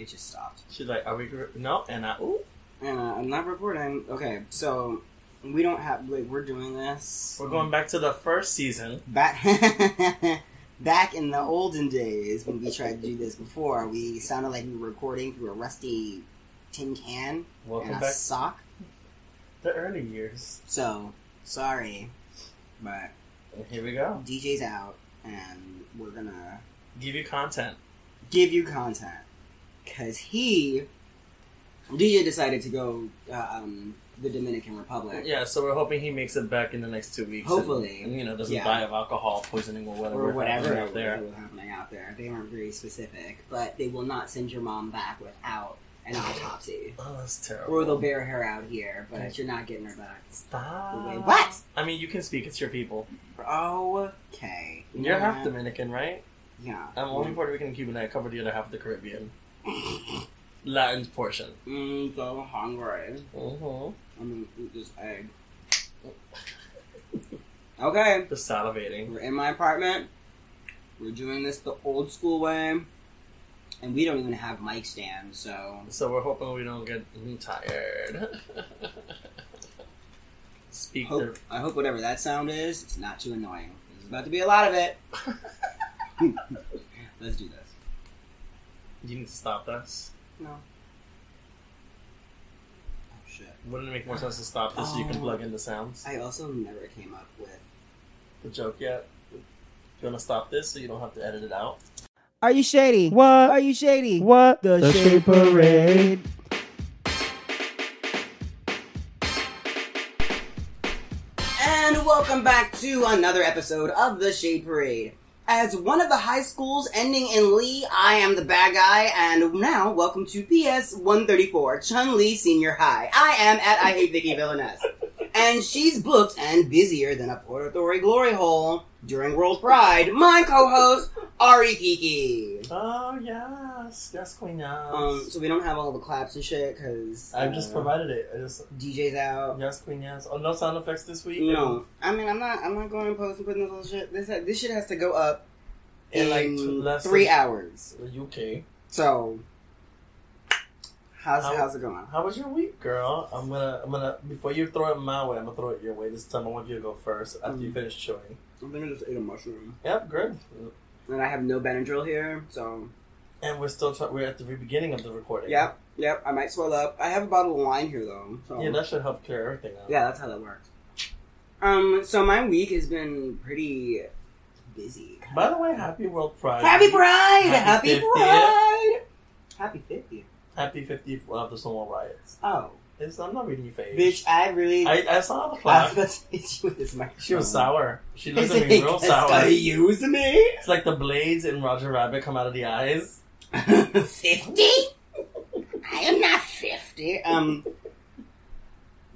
It just stopped. She's like, "Are we no?" And I, ooh, And uh, I'm not recording. Okay, so we don't have like we're doing this. we're going back to the first season. back. Back in the olden days when we tried to do this before, we sounded like we were recording through a rusty tin can Welcome and a back sock. the early years. So sorry, but And here we go. DJ's out, and we're gonna Give you content. give you content because he DJ decided to go uh, um, the Dominican Republic Yeah, so we're hoping he makes it back in the next two weeks. Hopefully. and, and, you know doesn't Yeah. die of alcohol poisoning or whatever. or whatever out there. happening out there. They weren't very specific, but they will not send your mom back without an autopsy. Oh, that's terrible. Or they'll bear her out here, but you're not getting her back. Stop. Wait, what? I mean, you can speak. It's your people. Okay. You You're know half? Dominican, right? Yeah. I'm only Puerto Rican and Cuban. I cover the other half of the Caribbean. Latin portion. Mm, so hungry. Mm-hmm. I'm gonna eat this egg. Okay. Just salivating. We're in my apartment. We're doing this the old school way. And we don't even have mic stands, so So we're hoping we don't get tired. Speak hope, I hope whatever that sound is, it's not too annoying. There's about to be a lot of it. Let's do this. You need to stop this. No. Oh shit. Wouldn't it make more sense to stop this so you can Oh. plug in the sounds? I also never came up with The joke yet? You want to stop this so you don't have to edit it out? Are you shady? What? Are you shady? What? The, The Shade Shade Parade. And welcome back to another episode of the Shade Parade. As one of the high schools ending in Lee, I am the bad guy, and now welcome to PS 134, Chun Li Senior High. I am at I Hate Viki Villainess. And she's booked and busier than a Port Authority glory hole during World Pride. My co-host, Ari Kiki. Oh, yes. Yes, Queen, yes. Um, so we don't have all the claps and shit because I've just provided it. I just. DJ's out. Yes, Queen, yes. Oh, no sound effects this week? No, I mean I'm not. I'm not going to post and putting this little shit. This this shit has to go up in, In like two- less three hours. UK. So how's How- how's it going? How was your week, girl? I'm gonna, I'm gonna. Before you throw it my way, I'm gonna throw it your way. This time, I want you to go first after you Mm. finish chewing. I think I just ate a mushroom, Yep, good. And I have no Benadryl here. So And we're still try- we're at the very beginning of the recording. yep, yep. I might swell up. I have a bottle of wine here though. So Yeah, that should help clear everything out. yeah, that's how that works. Um, so my week has been pretty busy. By the way, happy World Pride. Happy Pride! Happy Happy Pride! Happy 50th. Happy 50th of the Stonewall riots. Oh, It's, I'm not reading your face. bitch, I really. I, I saw the I was about to hit you with this microphone. She was sour. She looked at me real sour. "Gonna use me? It's like the blades in Roger Rabbit come out of the eyes. 50? I am not 50. Um,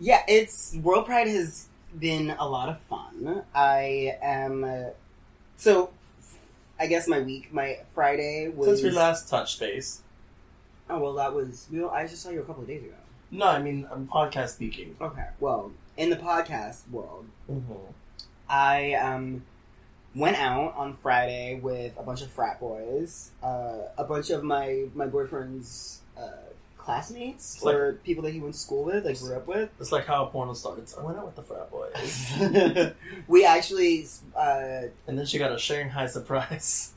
yeah, it's World Pride has been a lot of fun. I am. Uh, so, I guess my week, my Friday was. Since we last touched base. Oh, well, that was. You know, I just saw you a couple of days ago. No, I mean, I'm podcast speaking. Okay, well, in the podcast world, Mm-hmm. I um went out on Friday with a bunch of frat boys, uh, a bunch of my my boyfriend's uh, classmates It's like- or people that he went to school with, like grew up with. It's like how a porno starts. I went out with the frat boys. we actually uh, and then she got a Shanghai surprise.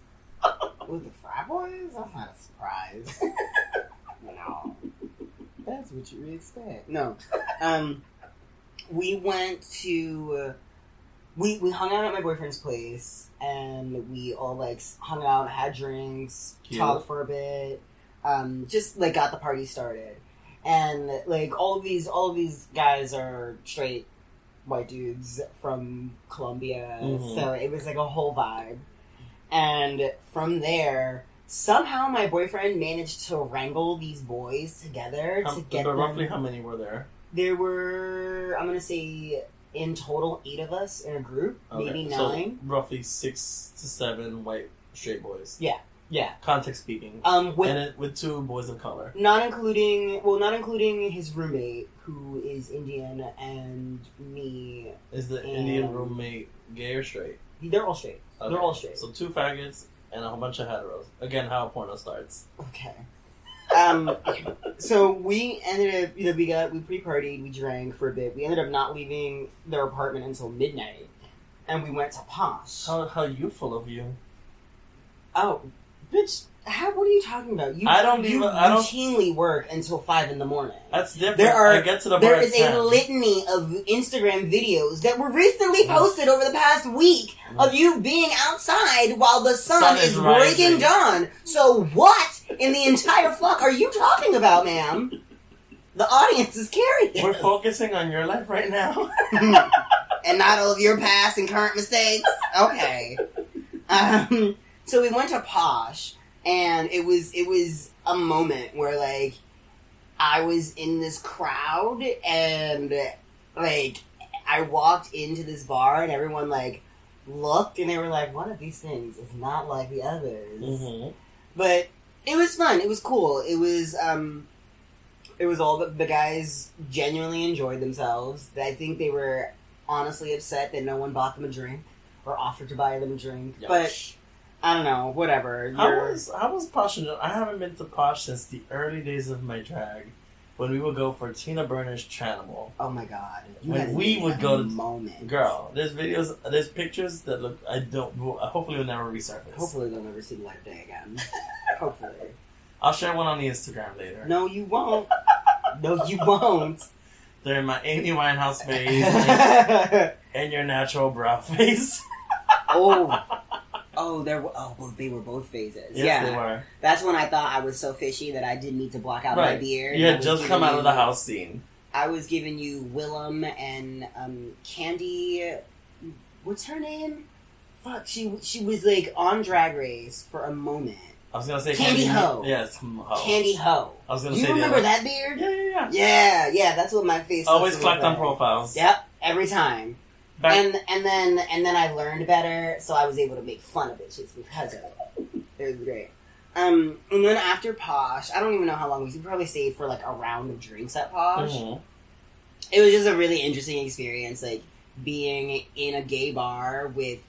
with the frat boys. That's not a surprise. that's what you would expect. No, um, we went to. Uh, we, we hung out at my boyfriend's place and we all like hung out, had drinks, Cute. talked for a bit, um, just like got the party started. And like all of these all of these guys are straight white dudes from Colombia, Mhm. so it was like a whole vibe. And from there, somehow my boyfriend managed to wrangle these boys together How, to get but them. roughly how many were there? There were, I'm gonna say, in total, eight of us in a group, maybe so nine. roughly six to seven white straight boys. Yeah. Yeah. Context speaking. Um, with and it, with two boys of color. not including, well, not including his roommate who is Indian and me. Is the And- Indian roommate gay or straight? They're all straight. They're all straight. So two faggots and a whole bunch of heteros. Again, how porno starts. Okay. um, so we ended up, you know, we got we pre-partied, we drank for a bit. We ended up not leaving their apartment until midnight, and we went to Posh. How how youthful of you. Oh, bitch! How? What are you talking about? You, I don't you even- I don't- routinely work until five in the morning. That's different. There are- I get to the There is a litany of Instagram videos that were recently Mm. posted over the past week of you being outside while the sun, Sun is, is breaking dawn. So what in the entire fuck are you talking about, ma'am? The audience is curious. We're focusing on your life right now. and not all of your past and current mistakes. Okay. Um, so we went to Posh, and it was it was a moment where like I was in this crowd, and like I walked into this bar, and everyone like looked, and they were like, "One of these things is not like the others." hmm but it was fun. It was cool. It was um, it was all the, the guys genuinely enjoyed themselves. I think they were honestly upset that no one bought them a drink or offered to buy them a drink. But I don't know. Whatever. You're- was how was Posh? in- I haven't been to Posh since the early days of my drag, when we would go for Tina Burner's Tranimal. oh my god! You When we would go to- moment. Girl, there's videos, there's pictures that look. I don't. Hopefully, will never resurface. Hopefully they'll never see the light of day again. Hopefully. I'll share one on the Instagram later. No, you won't. no, you won't. They're in my Amy Winehouse face and- and your natural bra face. oh. Oh, there. were- Oh, well, they were both phases. yes, yeah, they were. That's when I thought I was so fishy that I didn't need to block out my Right. beard. You had just come out of the house scene. I was giving you Willam and um, Kandy. What's her name? Fuck, she she was like on Drag Race for a moment. I was gonna say Kandy Ho. Yes, Ho. Kandy Ho. I was gonna Do you say the remember that beard? Yeah, yeah, yeah. Yeah, yeah, that's what my face. Always collect on profiles. Yep, every time. And and then and then I learned better, so I was able to make fun of bitches because of it. It was great. Um, and then after Posh, I don't even know how long we probably stayed for like a round of drinks at Posh. Mhm. It was just a really interesting experience, like being in a gay bar with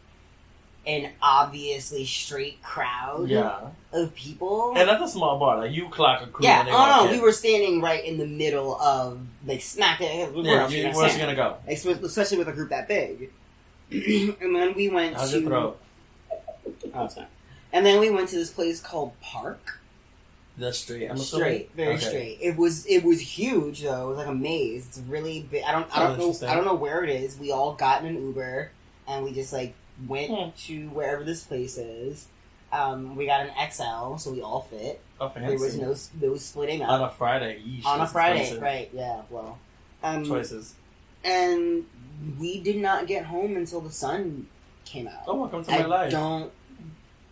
an obviously straight crowd Yeah. of people. And that's a small bar. Like you clock a crew. yeah, oh no, we were standing right in the middle of like smack. Where Yeah, else you, you where's gonna gonna go? Espe- especially with a group that big. and then we went How's to your throat? Oh, it's. And then we went to this place called Park. That's straight. I'm straight, very Okay. straight. It was it was huge though. It was like a maze. It's really big. I don't I don't know. I don't know where it is. We all got in an Uber and we just like went Hmm. to wherever this place is. Um, we got an XL, so we all fit. Oh, There was fancy. no no splitting on a Friday. Yeesh, on a Friday, expensive. right? Yeah, well, um, Choices. and we did not get home until the sun came out. Oh, welcome to I my life. don't.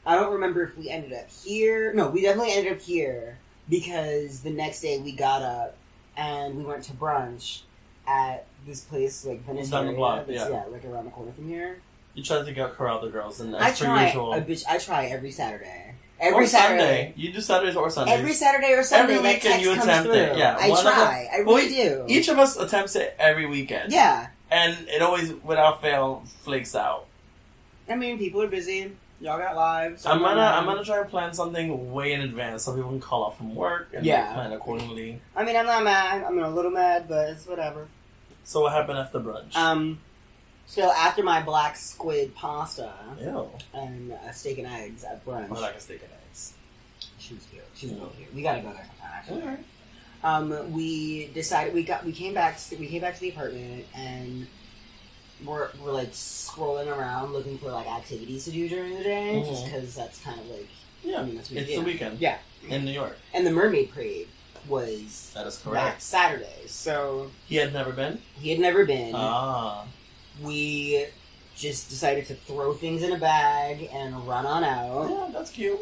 I don't remember if we ended up here. No, we definitely ended up here because the next day we got up and we went to brunch at this place like Venice Down the area, block, that's- yeah. like around the corner from here. You tried to get corral the girls, and I as per try, usual. I, bitch, I try every Saturday. Every or Saturday. Sunday. You do Saturdays or Sundays. Every Saturday or Sunday, Every that weekend text you comes attempt through. it, yeah. I One of try. I Well, really do. Each of us attempts it every weekend. yeah. And it always, without fail, flakes out. I mean, people are busy. Y'all got lives. I'm gonna, I'm gonna try to plan something way in advance so people can call off from work and Yeah. plan accordingly. I mean, I'm not mad. I'm a little mad, but it's whatever. So what happened after brunch? Um, so after my black squid pasta Ew. and uh, steak and eggs at brunch, I like a steak and eggs. she was cute. She was real cute. We gotta go there sometime. Actually, Alright. um, we decided we got we came back to, we came back to the apartment and we're we're like scrolling around looking for like activities to do during the day, just Mhm. because that's kind of like Yeah. I mean that's what It's we the weekend. Yeah. In New York. And the mermaid parade was That is that correct. Saturday, so He had never been? he had never been. Ah. We just decided to throw things in a bag and run on out. Yeah, that's cute.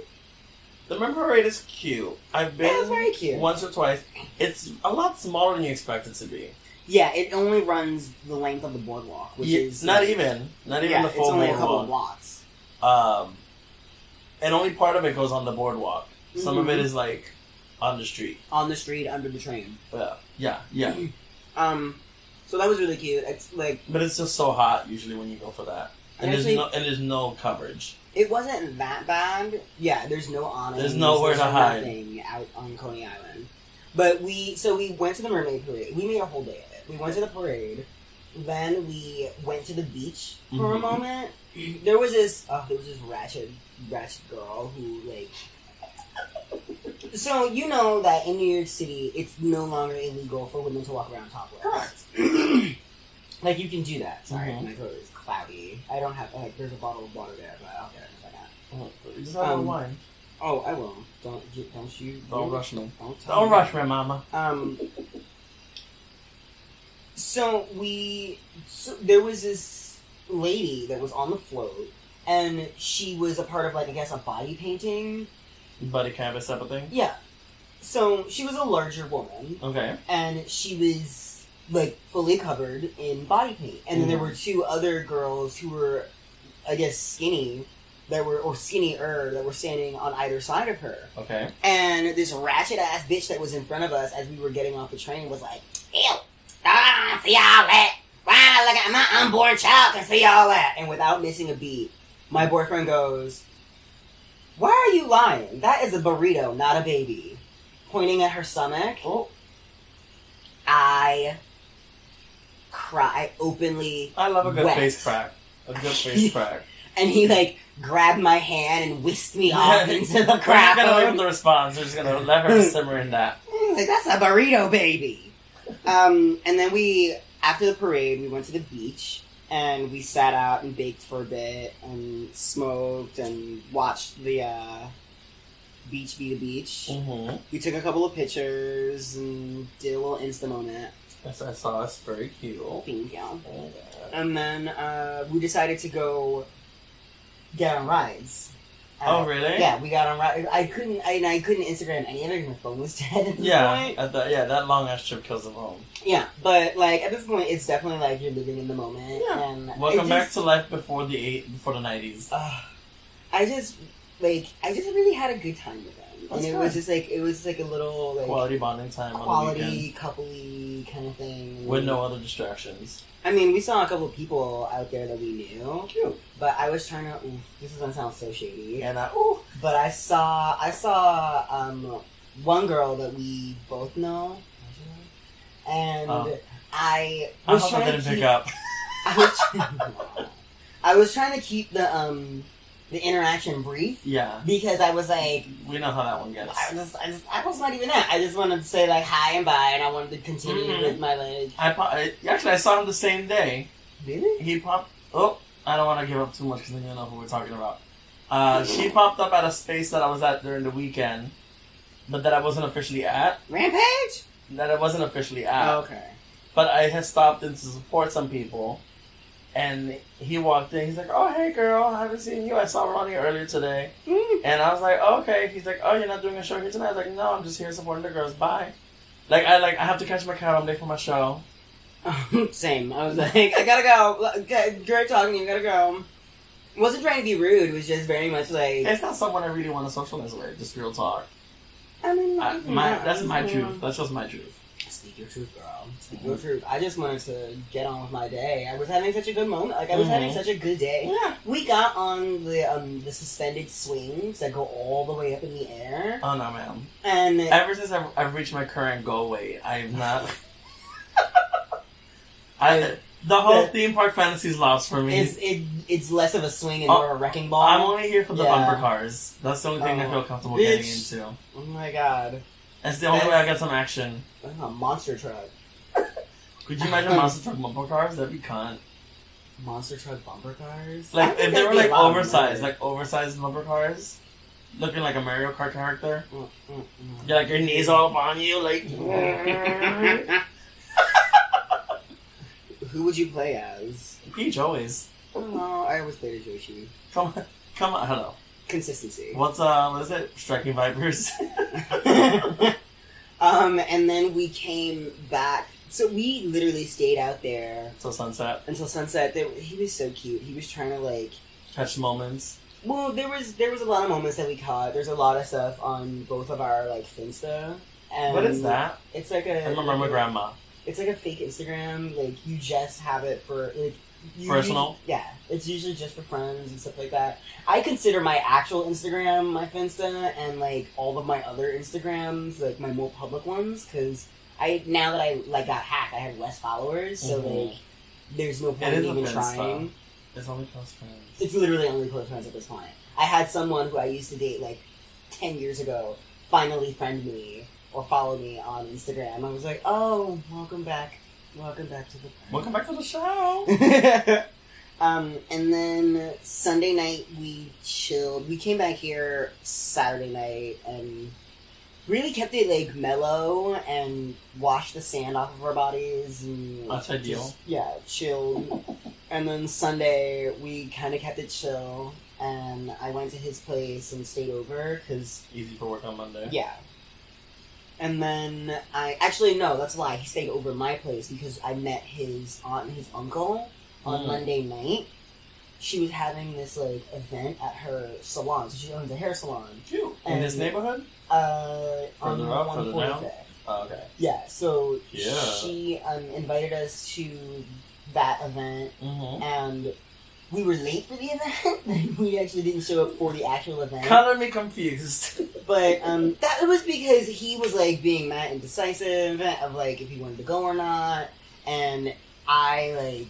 The Mermaid Parade is cute. I've been it's very cute. once or twice. It's a lot smaller than you expect it to be. Yeah, it only runs the length of the boardwalk, which Yeah, is not like- even, not even yeah, the full it's only a couple boardwalk. blocks. Um, and only part of it goes on the boardwalk. Some of Mhm. it is like on the street. on the street under the train. Yeah, yeah, yeah. Um, so that was really cute. It's like But it's just so hot usually when you go for that, and there's no and there's no coverage. It wasn't that bad. Yeah, there's no awning. There's nowhere to hide. Nothing out on Coney Island. But we, so we went to the mermaid parade. We made a whole day of it. We went to the parade. Then we went to the beach for a Mhm. moment. There was this, oh, there was this ratchet, ratchet girl who like. So you know that in New York City, it's no longer illegal for women to walk around topless. like you can do that. Sorry, Mhm. my throat is cloudy. I don't have like. There's a bottle of water there, but I'll get it a second. Oh, you just have Um, wine. Oh, I will. Don't you- don't you? Don't rush me. Don't, tell Don't me. rush me, mama. Um. So we, so there was this lady that was on the float, and she was a part of like I guess a body painting. Buddy canvas type of thing. Yeah. So she was a larger woman, Okay. and she was like fully covered in body paint, and then there Mhm. were two other girls who were, I guess, skinny. That were or skinnier that were standing on either side of her. Okay. And this ratchet ass bitch that was in front of us as we were getting off the train was like, Ew, ah, see all that. Wow, look at my unborn child can see all that. And without missing a beat, my boyfriend goes, Why are you lying? That is a burrito, not a baby. Pointing at her stomach. Oh, I cry openly. I love a good face crack. A good face crack. And he like grabbed my hand and whisked me off into the We're not crowd. gonna wait for the response. We're just gonna let her simmer in that. Like that's a burrito baby. Um, and then we, after the parade, we went to the beach and we sat out and baked for a bit and smoked and watched the uh, beach be the beach. Mm-hmm. We took a couple of pictures and did a little Insta moment. Yes, I saw. It's very cute. Thank you. Oh, And then uh, we decided to go get on rides. Oh, really? Yeah, we got on rides. I couldn't. I, I couldn't Instagram any of it my phone was dead at Yeah, the, yeah, that long ass trip kills the phone. Yeah, but like at this point, it's definitely like you're living in the moment. Yeah. And Welcome back just, to life before the eight, before the nineties. Uh, I just like I just really had a good time with them, That's and it good. was just like it was like a little like Quality bonding time on the quality coupley kind of thing. with no other distractions. I mean, we saw a couple of people out there that we knew, Cute. but I was trying to. Ooh, this is gonna sound so shady, And I, ooh, but I saw I saw um one girl that we both know, and Oh. I I was I trying didn't to pick keep, up. I was, I was trying to keep the um the interaction brief Yeah, because I was like we know how that one gets. I was I, just, I was not even that I just wanted to say like hi and bye and I wanted to continue Mhm. with my like I, po- I actually I saw him the same day. really He popped. Oh, I don't want to give up too much because then you know who we're talking about. Uh, she popped up at a space that I was at during the weekend, but that I wasn't officially at. Rampage That I wasn't officially at. okay But I had stopped in to support some people, and he walked in. He's like, "Oh, hey, girl, I haven't seen you. I saw Ronnie earlier today." Mm. And I was like, oh, "Okay." He's like, "Oh, you're not doing a show here tonight?" I was like, "No, I'm just here supporting the girls. Bye." Like I like I have to catch my cab. I'm late for my show. same I was like I gotta go great talking you gotta go wasn't trying to be rude it was just very much like It's not someone I really want to socialize with. Just real talk. I mean I, my, that's my truth. That's just my truth. Speak your truth, girl. Speak your truth. I just wanted to get on with my day. I was having such a good moment. Like I was having Mhm. such a good day. Yeah. We got on the um the suspended swings that go all the way up in the air, Oh no, man. and Ever since I've, I've reached my current goal weight, I've not. I the whole The- theme park fantasies lost for me. it's it it's less of a swing and Oh, more a wrecking ball. I'm only here for the Yeah. bumper cars. That's the only thing I Oh, feel comfortable bitch. getting into. oh my god, That's the only That's- way I get some action. a monster truck, Could you imagine monster truck bumper cars? That'd be cunt. monster truck bumper cars. I Like think if they that'd were be a like lot of oversized, like oversized bumper cars, looking like a Mario Kart character. Mm, mm, mm. You're like your knees all up on you, like. Who would you play as? Peach always. Oh, I always played as Yoshi. Come on, come on. Hello. Consistency. What's uh? What is it? Striking Vipers. um, and then we came back. So we literally stayed out there until sunset. until sunset. There, he was so cute. He was trying to like. Catch moments. Well, there was there was a lot of moments that we caught. There's a lot of stuff on both of our like Finsta. And what is that? It's like a. I remember my grandma. It's like a fake Instagram. Like you just have it for like you Personal? yeah, it's usually just for friends and stuff like that. I consider my actual Instagram my Finsta, and like all of my other Instagrams like my more public ones, because I now that I like got hacked, I have less followers, so Mhm. like there's no point in even trying. It's only close friends. It's literally only close friends at this point. I had someone who I used to date like ten years ago finally friend me or follow me on Instagram. I was like, oh, welcome back, welcome back to the Welcome back to the show. um, and then Sunday night we chilled. We came back here Saturday night and really kept it like mellow and washed the sand off of our bodies and That's ideal. yeah, chilled. and then Sunday we kind of kept it chill. And I went to his place and stayed over because Easy for work on Monday. yeah. And then I actually no, that's a lie. He stayed over my place because I met his aunt and his uncle on Mm. Monday night. She was having this like event at her salon. So she owns a hair salon. Cute. In this neighborhood? Uh, on Further up, further down? Oh, okay. Yeah. So Yeah. she um, invited us to that event, Mm-hmm. and we were late for the event. we actually didn't show up for the actual event. Color me confused. But um, that was because he was like being mad indecisive of like if he wanted to go or not, and I like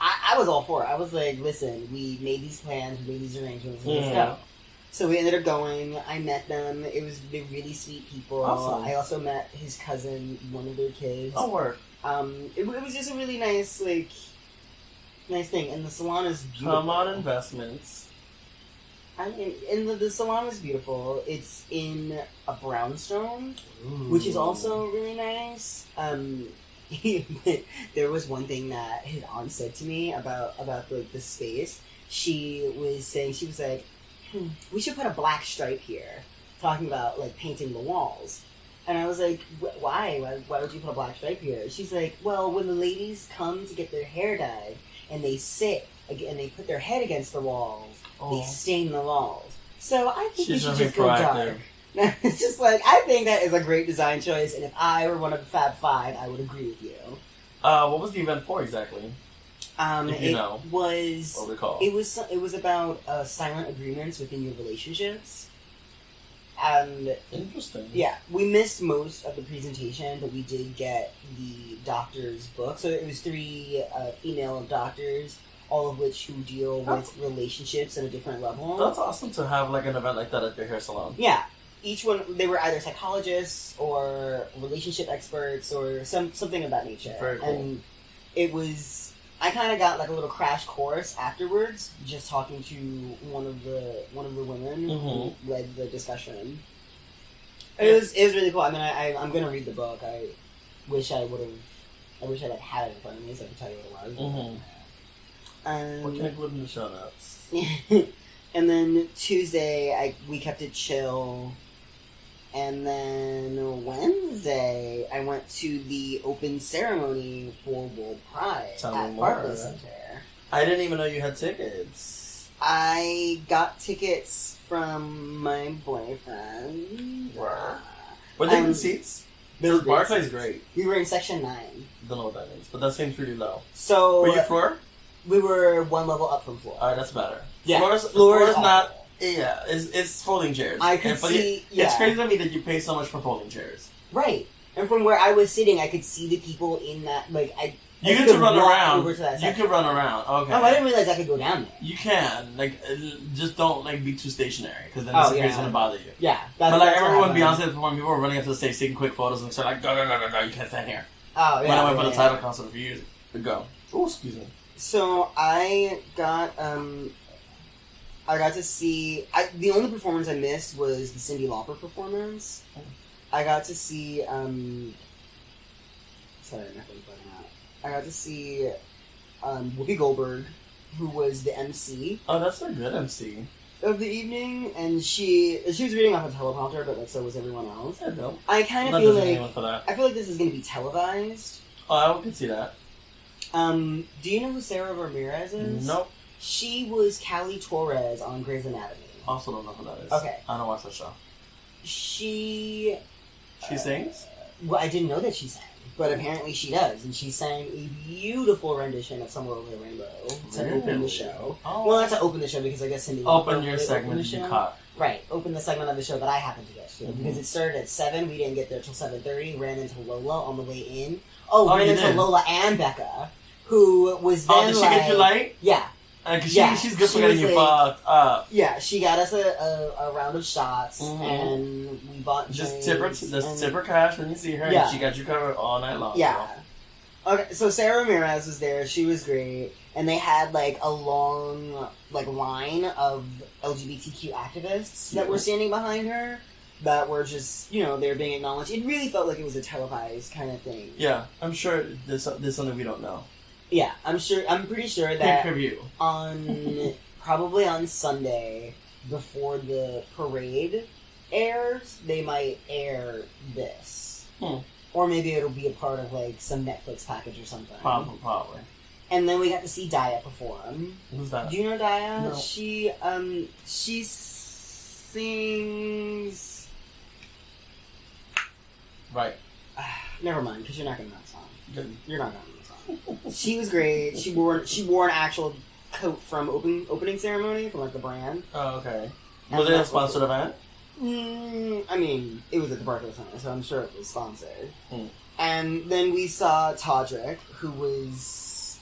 I, I was all for it. I was like, listen, we made these plans, we made these arrangements, let's Yeah. go. So we ended up going. I met them. It was they're really sweet people. Awesome. I also met his cousin, one of their kids. oh, work. Um, it, it was just a really nice like nice thing, and the salon is beautiful. Come on, investments. I mean, and the, the salon is beautiful. It's in a brownstone, which is also really nice. Um, there was one thing that his aunt said to me about about like the space. She was saying she was like, hmm, "We should put a black stripe here," talking about like painting the walls. And I was like, why? why? Why would you put a black stripe here? She's like, well, when the ladies come to get their hair dyed and they sit and they put their head against the walls, they Oh. stain the walls. So I think we should just go proactive. dark. it's just like I think that is a great design choice, and if I were one of the Fab Five, I would agree with you. Uh, what was the event for exactly? Um, it know. was recall? it was it was about uh, silent agreements within your relationships, and Interesting. yeah, we missed most of the presentation, but we did get the doctor's book. So it was three uh, female doctors, all of which who deal with relationships at a different level. That's awesome to have like an event like that at your hair salon. Yeah, each one they were either psychologists or relationship experts or some something of that nature. Very cool. And it was I kind of got like a little crash course afterwards, just talking to one of the one of the women Mhm. who led the discussion. It was it was really cool. I mean, I, I I'm gonna read the book. I wish I would have. I wish I like had it in front of me so I could tell you what it was. Mhm. Um, What can I include in the show notes? and then Tuesday, I we kept it chill. And then Wednesday, I went to the open ceremony for World Pride Tell me at more. Barclays Center. I didn't even know you had tickets. I got tickets from my boyfriend. Wow. Were there Um, good seats? Were great Barclay's seats. great. We were in section nine. Don't know what that means, but that seems pretty low. So Were you floor? we were one level up from floor. Alright, that's better. yeah, Floor's, floor floor's is not. Awful. Yeah, it's, it's folding chairs. I could And- but see. it- yeah. It's crazy to me that you pay so much for folding chairs. Right. And from where I was sitting, I could see the people in that. Like I. You I get to run around. Over to that You section. can run around. Okay. Oh, I didn't realize I could go down there. You can like uh, just don't like be too stationary because then Oh, the security's yeah. gonna bother you. Yeah, that's, but like everyone, that's what remember when happened. Beyonce performed, people were running up to the stage taking quick photos and they're like, go go go go go, you can't stand here. Oh yeah. when I went yeah, for the yeah. title concert a few years ago. Oh, excuse me. So I got um, I got to see. I, the only performance I missed was the Cyndi Lauper performance. Oh. I got to see. um... Sorry, nothing but out. I got to see um, Whoopi Goldberg, who was the MC Oh, that's a good MC. of the evening, and she she was reading off a teleprompter, but like so was everyone else. Yeah, no. I kind of feel like for that. I feel like this is going to be televised. Oh, I can see that. Um, do you know who Sara Ramirez is? Nope. She was Callie Torres on Grey's Anatomy. Also don't know who that is. Okay. I don't watch that show. She She Uh, sings. well, I didn't know that she sang, but apparently she does, and she sang a beautiful rendition of "Somewhere Over the Rainbow" to open the show. Oh. Well, not to open the show because I guess Cyndi Open your really segment the you show. caught. Right, open the segment of the show that I happened to get to Mhm. because it started at seven. We didn't get there till seven thirty. Ran into Lola on the way in. Oh, Oh, ran into did? Lola and Becca, who was then Oh, did she like, get you light? yeah, Because Yeah, she, she's good she for getting you like- fucked up. yeah. She got us a, a, a round of shots, Mhm. and we bought Just tip her, just and- tip her cash when you see her, Yeah. and she got you covered all night long. Yeah. Okay, so Sara Ramirez was there. She was great, and they had like a long like line of LGBTQ activists that were standing behind her. That were just you know they were being acknowledged. It really felt like it was a televised kind of thing. Yeah, I'm sure there's, there's something we don't know. Yeah, I'm sure. I'm pretty sure that per view. on probably on Sunday before the parade airs, they might air this. Hmm. Or maybe it'll be a part of like some Netflix package or something. Probably, probably. And then we got to see Daya perform. Who's that? Do you know Daya? No. She um she sings. Right. Never mind, because you're not gonna know the song. Good. You're not gonna know the song. She was great. She wore she wore an actual coat from open opening ceremony from like the brand. Oh, okay. And Was it a sponsored event? Mm, I mean, it was at the Barclays Center, so I'm sure it was sponsored. Hmm. And then we saw Todrick, who was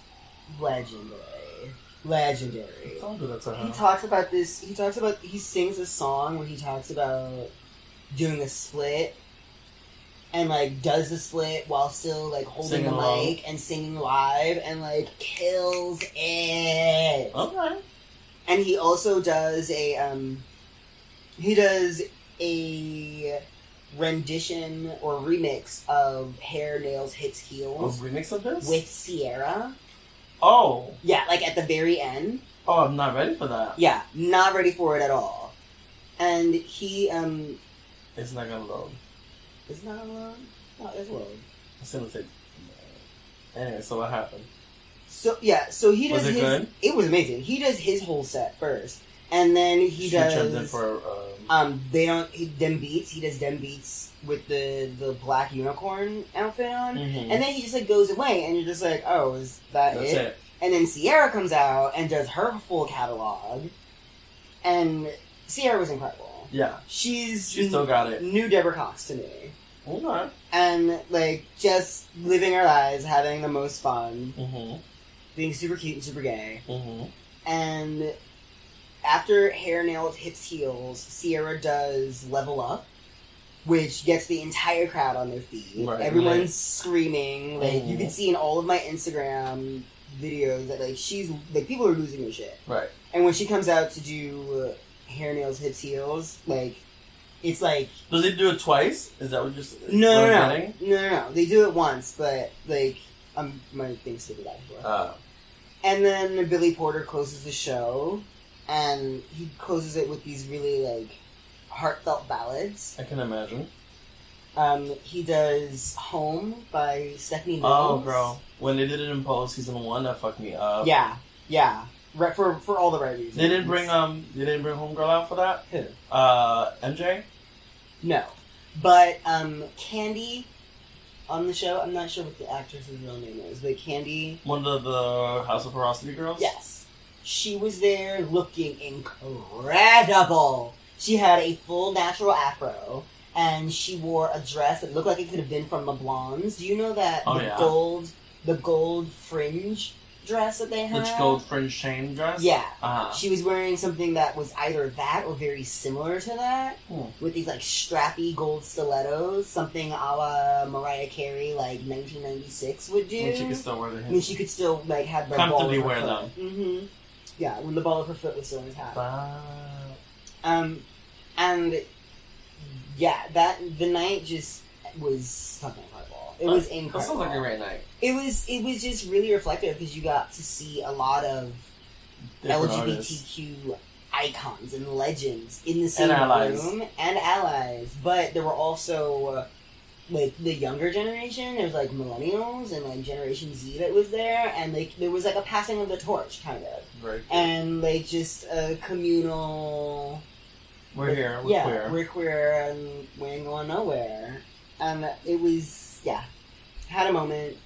legendary. Legendary. Don't do that to He talks about this. He talks about. He sings a song where he talks about doing a split, and like does the split while still like holding Singing the along. mic and singing live, and like kills it. Okay. And he also does a um, he does a rendition or remix of Hair, Nails, Hips, A Heels remix of this? with Ciara. Oh. Yeah, like at the very end. Oh, I'm not ready for that. Yeah, not ready for it at all. And he um It's not gonna load. Is not alone. No, it's load. It's gonna take. Anyway, so what happened? So yeah, so he does Was it his. good? It was amazing. He does his whole set first, and then he She does. for. Um, Um, they don't he, dem beats. He does dem beats with the the black unicorn outfit on, mhm. and then he just like goes away, and you're just like, oh, is that That's it? it. And then Ciara comes out and does her full catalog, and Ciara was incredible. Yeah. She's She still got it. new Deborah Cox to me, Okay. and like just living our lives, having the most fun, Mm-hmm. being super cute and super gay, Mm-hmm. and. After Hair, Nails, Hips, Heels, Ciara does Level Up, which gets the entire crowd on their feet. Right, Everyone's right. screaming. Like you Mhm. can see in all of my Instagram videos that like she's like people are losing their shit. Right. And when she comes out to do Hair, Nails, Hips, Heels, like it's like Does he do it twice? Is that what you're? no, what no, I'm no, no, no, no. They do it once, but like I'm my thing's stupid back and forth. Uh, And then Billy Porter closes the show, and he closes it with these really like heartfelt ballads. I can imagine. Um, he does "Home" by Stephanie Mills. Oh, bro. When they did it in Pose season one, that fucked me up. Yeah, yeah. Right, for for all the right reasons. They didn't bring um. They didn't bring Homegirl out for that. Who? Uh, MJ. No, but um, Candy on the show. I'm not sure what the actress's real name is, but Candy. One of the House of Ferocity girls. Yes, she was there looking incredible. She had a full natural afro, and she wore a dress that looked like it could have been from the Blonds. Do you know that Oh, the yeah. gold, the gold fringe dress that they The had? gold fringe chain dress. Yeah. Uh-huh. She was wearing something that was either that or very similar to that, Hmm. with these like strappy gold stilettos, something a la Mariah Carey, like 1996 would do. When she could still wear the when she could still like have the Comfortably ball of her wear foot. Mm-hmm. Yeah, when the ball of her foot was still in intact. Wow. Um, and yeah, that the night just was incredible. It was That incredible. sounds like a great night. It was it was just really reflective because you got to see a lot of Different artists. LGBTQ icons and legends in the same allies. room and allies, but there were also uh, like the younger generation. There was like millennials and like Generation Z that was there, and like there was like a passing of the torch, kind of, cool. and like just a communal. We're here. We're yeah, queer. we're queer, and we ain't going nowhere. And it was yeah, had a moment,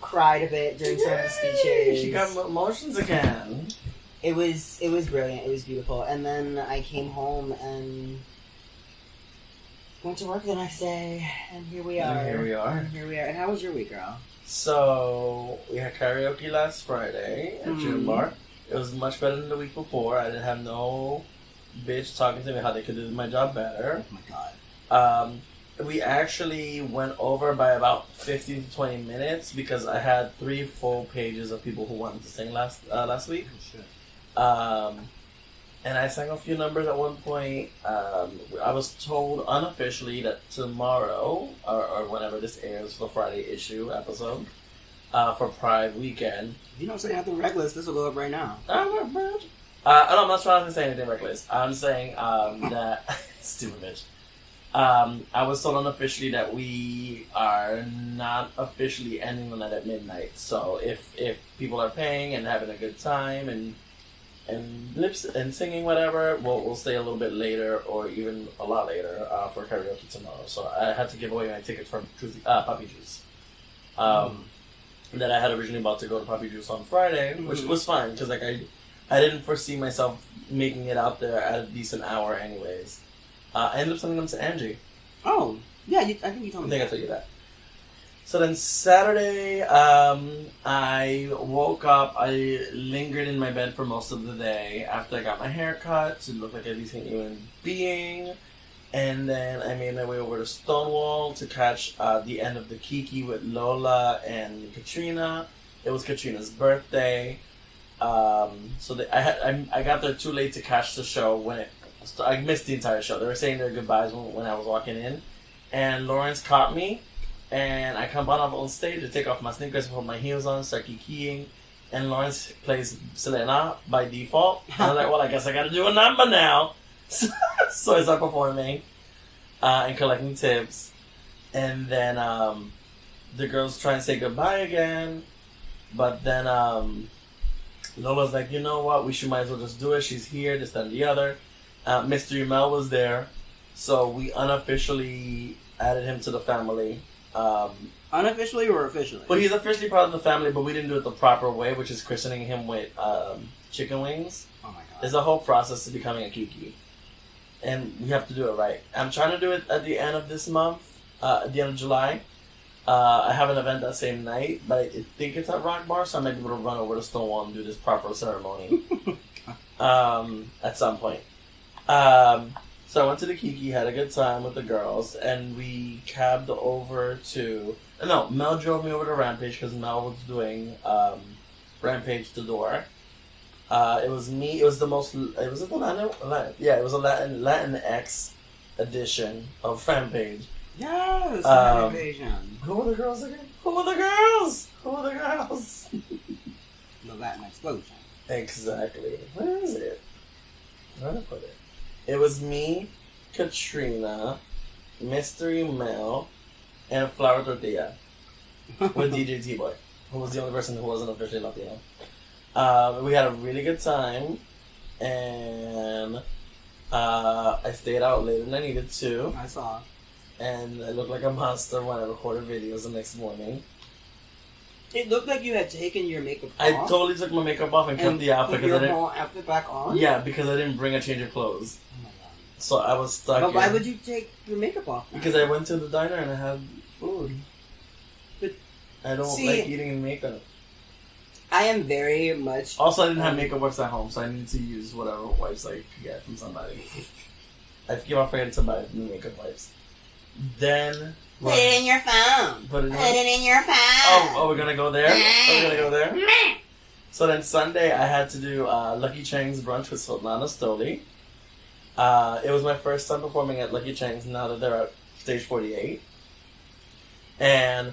cried a bit during some of the speeches. She got emotions again. It was it was brilliant. It was beautiful. And then I came home and went to work the next day, and here we are. And here we are. And here we are. And how was your week, girl? So we had karaoke last Friday at Mhm. Gym Bar. It was much better than the week before. I didn't have no bitch talking to me how they could do my job better. Oh my god. Um, we actually went over by about 15 to 20 minutes because I had three full pages of people who wanted to sing last uh, last week. Um, and I sang a few numbers at one point. Um, I was told unofficially that tomorrow, or, or whenever this airs for Friday issue episode, uh, for Pride weekend. You don't say anything reckless, this will go up right now. i Uh, no, I'm not trying to say anything reckless. I'm saying um, that stupid bitch. Um, I was told unofficially that we are not officially ending the night at midnight. So if if people are paying and having a good time and and lips and singing whatever, we'll we'll stay a little bit later or even a lot later uh, for karaoke tomorrow. So I had to give away my tickets for Juicy- uh, Puppy Juice. Um, that I had originally about to go to Puppy Juice on Friday, which Mhm. was fine because like I I didn't foresee myself making it out there at a decent hour anyways. Uh, I ended up sending them to Angie. Oh, yeah, you, I think you told me I think I that. told you that. So then Saturday, um, I woke up. I lingered in my bed for most of the day after I got my hair cut to look like a decent human being. And then I made my way over to Stonewall to catch uh, the end of the Kiki with Lola and Catrina. It was Catrina's birthday. Um, so they, I, had, I, I got there too late to catch the show when it. I missed the entire show. They were saying their goodbyes when, when I was walking in, and Lawrence caught me, and I come on up on stage to take off my sneakers, and put my heels on, start keying, and Lawrence plays Selena by default. And I'm like, well, I guess I got to do a number now. so I start performing uh, and collecting tips, and then um, the girls try and say goodbye again, but then um, Lola's like, you know what? We should might as well just do it. She's here, this, that, and the other. Uh, Mystery Mel was there, so we unofficially added him to the family. Um, Unofficially or officially? well, he's officially part of the family, but we didn't do it the proper way, which is christening him with um, chicken wings. oh my god. There's a whole process to becoming a Kiki, and we have to do it right. I'm trying to do it at the end of this month, uh, at the end of July. Uh, I have an event that same night, but I think it's at Rock Bar, so I might be able to run over to Stonewall and do this proper ceremony um, at some point. Um, so I went to the Kiki, had a good time with the girls, and we cabbed over to. No, Mel drove me over to Rampage because Mel was doing um, Rampage to door. Uh, it was me. It was the most. It was it the Latin. Latin yeah, it was a Latin Latin X edition of Rampage. Yes, Um, invasion. Who were the girls again? Who were the girls? Who were the girls? The Latin explosion. Exactly. Where is it? Where did I put it? It was me, Catrina, Mystery Mel, and Flower Tortilla with DJ T Boy, who was the only person who wasn't officially Latino. Uh, we had a really good time, and uh, I stayed out later than I needed to, I saw. and I looked like a monster when I recorded videos the next morning. It looked like you had taken your makeup off. I totally took my makeup off and, kept the outfit because I didn't. whole outfit back on. Yeah, because I didn't bring a change of clothes. Oh my god. So I was stuck. But why in- would you take your makeup off? now? Because I went to the diner and I had food. But- I don't See- like eating in makeup. I am very much. Also, I didn't have Um, makeup wipes at home, so I needed to use whatever wipes I could get from somebody. I keep on forgetting to buy new makeup wipes. Then. Put it in your phone. Put it in- Put it in your phone. Oh, oh, we're gonna go there? Oh, we're gonna go there? So then Sunday, I had to do uh, Lucky Cheng's brunch with Svetlana Stoli. Uh, it was my first time performing at Lucky Cheng's now that they're at stage 48. And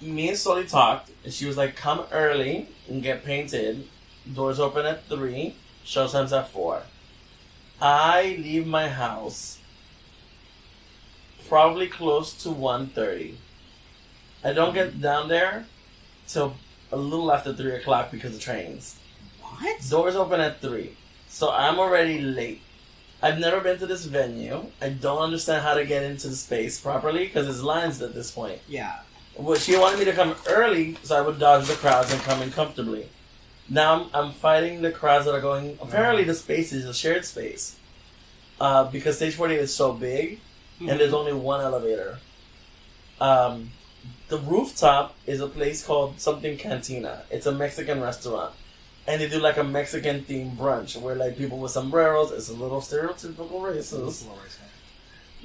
me and Stoli talked, and she was like, come early and get painted. Doors open at 3, show time's at 4. I leave my house probably close to 1.30. I don't get down there till a little after 3 o'clock because of trains. What? Doors open at 3. So I'm already late I've never been to this venue. I don't understand how to get into the space properly because there's lines at this point. Yeah. Well, she wanted me to come early so I would dodge the crowds and come in comfortably. Now I'm, I'm fighting the crowds that are going. Apparently, the space is a shared space uh, because stage 48 is so big and there's only one elevator. Um, the rooftop is a place called something Cantina. It's a Mexican restaurant. And they do like a Mexican themed brunch where like people with sombreros, it's a little stereotypical racist.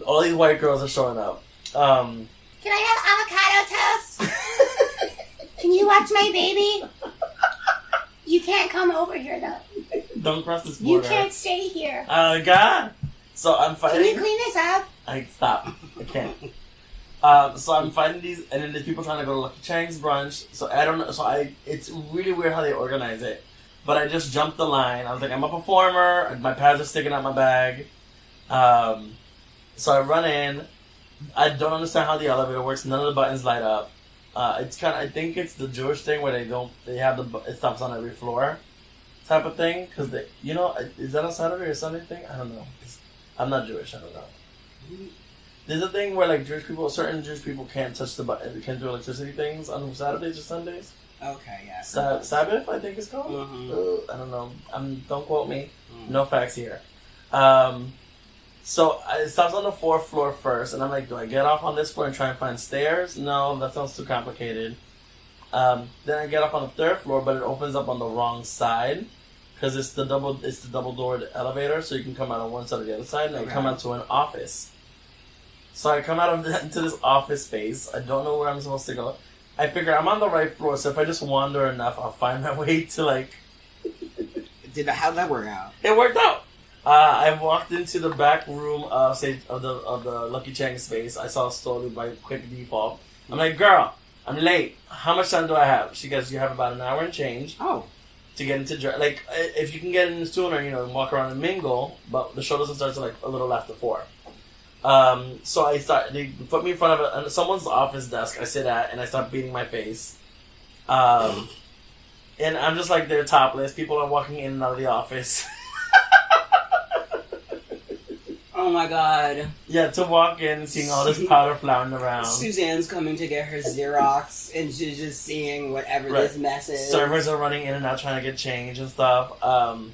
All these white girls are showing up. Um, Can I have avocado toast? Can you watch my baby? You can't come over here though. don't cross this You can't stay here. Oh God! So I'm fighting. Can you clean this up? I stop. I can't. Um, so I'm finding these, and then there's people trying to go to Lucky Cheng's brunch. So I don't know. So I, it's really weird how they organize it. But I just jumped the line. I was like, I'm a performer. My pads are sticking out my bag. Um, so I run in. I don't understand how the elevator works. None of the buttons light up. Uh, it's kind of. I think it's the Jewish thing where they don't. They have the. It stops on every floor, type of thing. Because they, you know, is that a Saturday or Sunday thing? I don't know. It's, I'm not Jewish. I don't know. There's a thing where like Jewish people, certain Jewish people can't touch the button, can't do electricity things on Saturdays or Sundays. Okay, yeah. Sa- Sabbath, I think it's called. Mhm. Uh, I don't know. Um, don't quote me. Mm. No facts here. Um, so I- it stops on the fourth floor first, and I'm like, do I get off on this floor and try and find stairs? No, that sounds too complicated. Um, then I get off on the third floor, but it opens up on the wrong side because it's the double it's the double doored elevator, so you can come out on one side or the other side, and I come out to an office. So I come out of the, into this office space. I don't know where I'm supposed to go. I figure I'm on the right floor, so if I just wander enough, I'll find my way to like Did how did that work out? it worked out. Uh, I walked into the back room of say of the of the Lucky Cheng space. I saw Stoli by quick default. I'm like, girl, I'm late. How much time do I have? She goes, you have about an hour and change Oh, to get into like if you can get in the sooner, you know, and walk around and mingle. But the show doesn't start till like a little after four. Um, so I start. They put me in front of a, someone's office desk. I sit at and I start beating my face. Um, and I'm just like they're topless. People are walking in and out of the office. oh my God! Yeah, to walk in, seeing all this powder flying around. Suzanne's coming to get her Xerox, and she's just seeing whatever Right. this mess is. Servers are running in and out trying to get change and stuff. Um,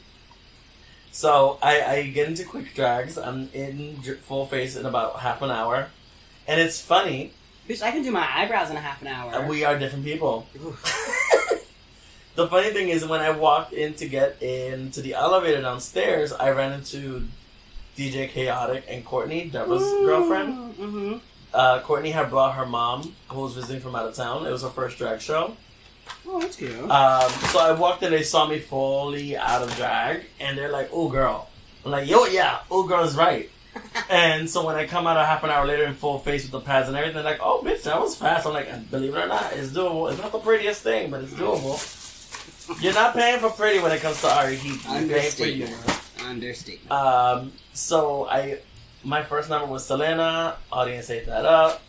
so I, I get into quick drags. I'm in full face in about half an hour. And it's funny, Bitch, I can do my eyebrows in a half an hour. we are different people. The funny thing is, when I walked in to get into the elevator downstairs, I ran into DJ Chaotic and Courtney, Deborah's girlfriend. Mm-hmm. Uh, Courtney had brought her mom, who was visiting from out of town. It was her first drag show. Oh, that's cute. Um, so I walked in, they saw me fully out of drag, and they're like, "Oh, girl." I'm like, "Yo, yeah, oh, girl is right." and so when I come out a half an hour later in full face with the pads and everything, like, "Oh, bitch, that was fast." I'm like, "Believe it or not, it's doable. It's not the prettiest thing, but it's doable." You're not paying for pretty when it comes to art. You're paying for you. Understatement. Understatement. Um, so I, my first number was Selena. Audience ate that up.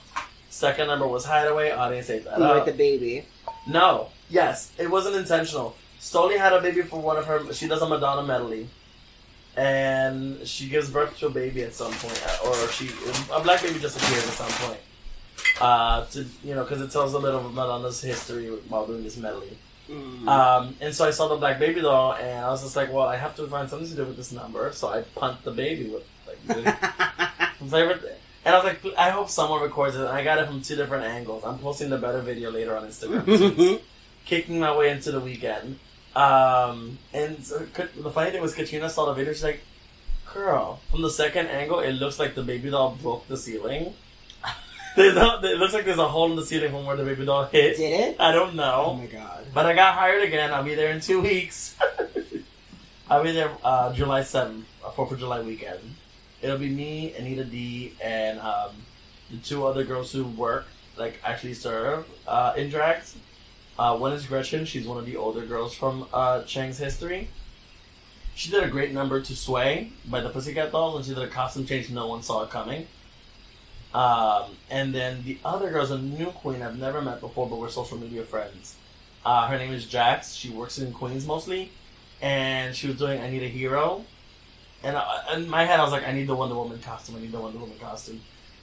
Second number was Hideaway. Audience ate that You up. with the baby. No. Yes, it wasn't intentional. Stoli had a baby for one of her. She does a Madonna medley, and she gives birth to a baby at some point, or she a black baby just appears at some point. Uh, to you know, because it tells a little of Madonna's history while doing this medley. Mm. Um, and so I saw the black baby doll, and I was just like, well, I have to find something to do with this number, so I punt the baby with like favorite. And I was like, I hope someone records it. And I got it from two different angles. I'm posting the better video later on Instagram. Kicking my way into the weekend. Um, and so, the funny thing was, Catrina saw the video. She's like, "Girl, from the second angle, it looks like the baby doll broke the ceiling. There's a, it looks like there's a hole in the ceiling from where the baby doll hit. Did it? I don't know. Oh my god. but I got hired again. I'll be there in two weeks. I'll be there uh, July seventh, Fourth of July weekend. It'll be me, Anita D, and um, the two other girls who work, like actually serve uh, in drags. Uh, one is Gretchen. She's one of the older girls from uh, Cheng's history. She did a great number to Sway by the Pussycat Dolls, and she did a costume change no one saw it coming. Um, and then the other girl's a new queen I've never met before, but we're social media friends. Uh, her name is Jax. She works in Queens mostly, and she was doing "I Need a Hero," and I, in my head I was like, I need the Wonder Woman costume. I need the Wonder Woman costume.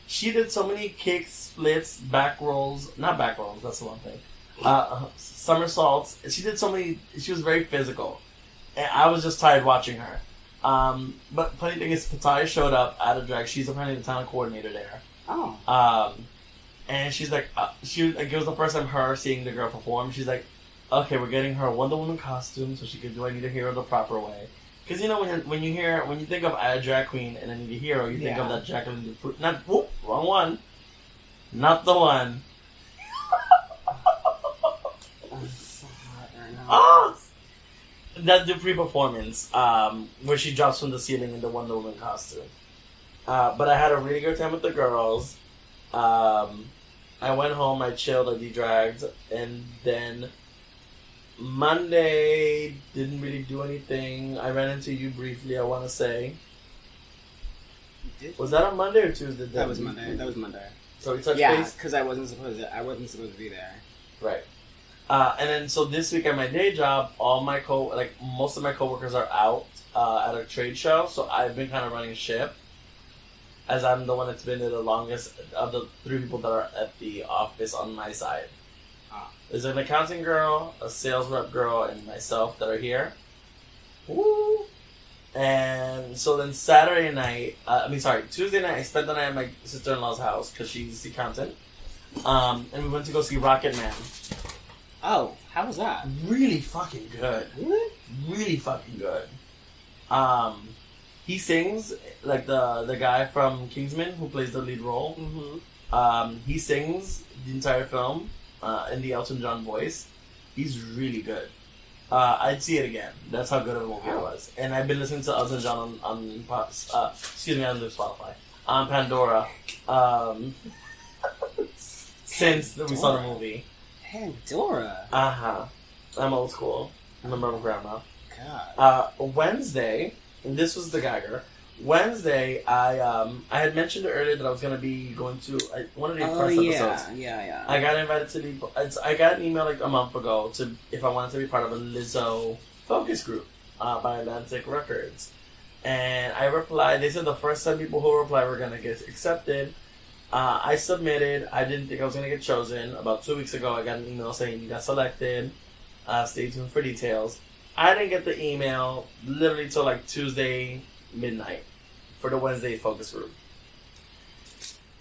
She did so many kicks, splits, back rolls, not back rolls. That's the one thing. Uh, somersaults. She did so many. She was very physical, and I was just tired watching her. Um, but funny thing is, Pataya showed up at a drag. She's apparently the talent coordinator there. Oh. Um, and she's like, uh, she like, it was the first time her seeing the girl perform. She's like, okay, we're getting her a Wonder Woman costume so she can do I Need a Hero the proper way. Because you know when when you hear when you think of a drag queen and I Need a Hero, you think of that Jacqueline Dupree. Not whoop, wrong one. Not the one. I'm so hot right now. Ah! That Dupree performance, um, where she drops from the ceiling in the Wonder Woman costume. Uh, but I had a really good time with the girls. Um, I went home, I chilled, I de-dragged, and then Monday didn't really do anything. I ran into you briefly. I want to say, Did- was that on Monday or Tuesday? that was Monday. That was Monday. so we touched Yeah, base. because I wasn't supposed to. I wasn't supposed to be there. Right. Uh, and then so this week at my day job, all my co like most of my coworkers are out uh, at a trade show, so I've been kind of running ship, as I'm the one that's been there the longest of the three people that are at the office on my side. There's an accounting girl, a sales rep girl, and myself that are here. Woo! And so then Saturday night, uh, I mean, sorry, Tuesday night, I spent the night at my sister in law's house because she's the accountant. Um, and we went to go see Rocket Man. Oh, how was that? Really fucking good. Really? Really fucking good. Um, he sings like the the guy from Kingsman who plays the lead role. Mm-hmm. Um, he sings the entire film uh, in the Elton John voice. He's really good. Uh, I'd see it again. That's how good of a movie it was. And I've been listening to Elton John on, on uh, excuse me, on Spotify, on Pandora, um, since we saw the movie. Pandora. Uh huh. I'm old school. Remember my grandma. God. Uh, Wednesday, and this was the Geiger. Wednesday, I um I had mentioned earlier that I was gonna be going to I, one of the Oh first yeah, episodes. yeah, yeah. I got invited to the. I got an email like a month ago to if I wanted to be part of a Lizzo focus group uh, by Atlantic Records, and I replied. They said the first ten people who replied were gonna get accepted. Uh, I submitted. I didn't think I was gonna get chosen. About two weeks ago, I got an email saying you got selected. Uh, stay tuned for details. I didn't get the email literally till like Tuesday midnight for the Wednesday focus group.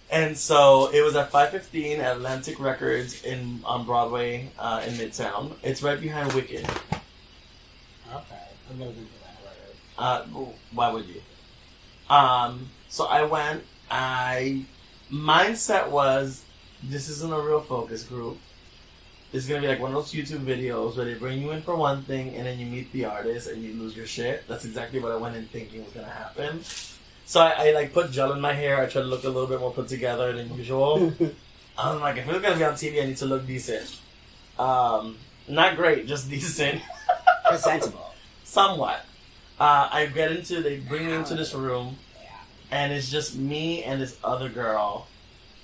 And so it was at 515 at Atlantic Records in on Broadway uh, in Midtown. It's right behind Wicked. Okay, I'm gonna do that. Right. Uh, why would you? Um, so I went. I mindset was this isn't a real focus group. It's gonna be like one of those YouTube videos where they bring you in for one thing and then you meet the artist and you lose your shit. That's exactly what I went in thinking was gonna happen. So I, I like put gel in my hair. I tried to look a little bit more put together than usual. I'm like, if it's gonna be on TV, I need to look decent. Um, not great, just decent. Presentable. Somewhat. Uh, I get into, they bring me into this room, and it's just me and this other girl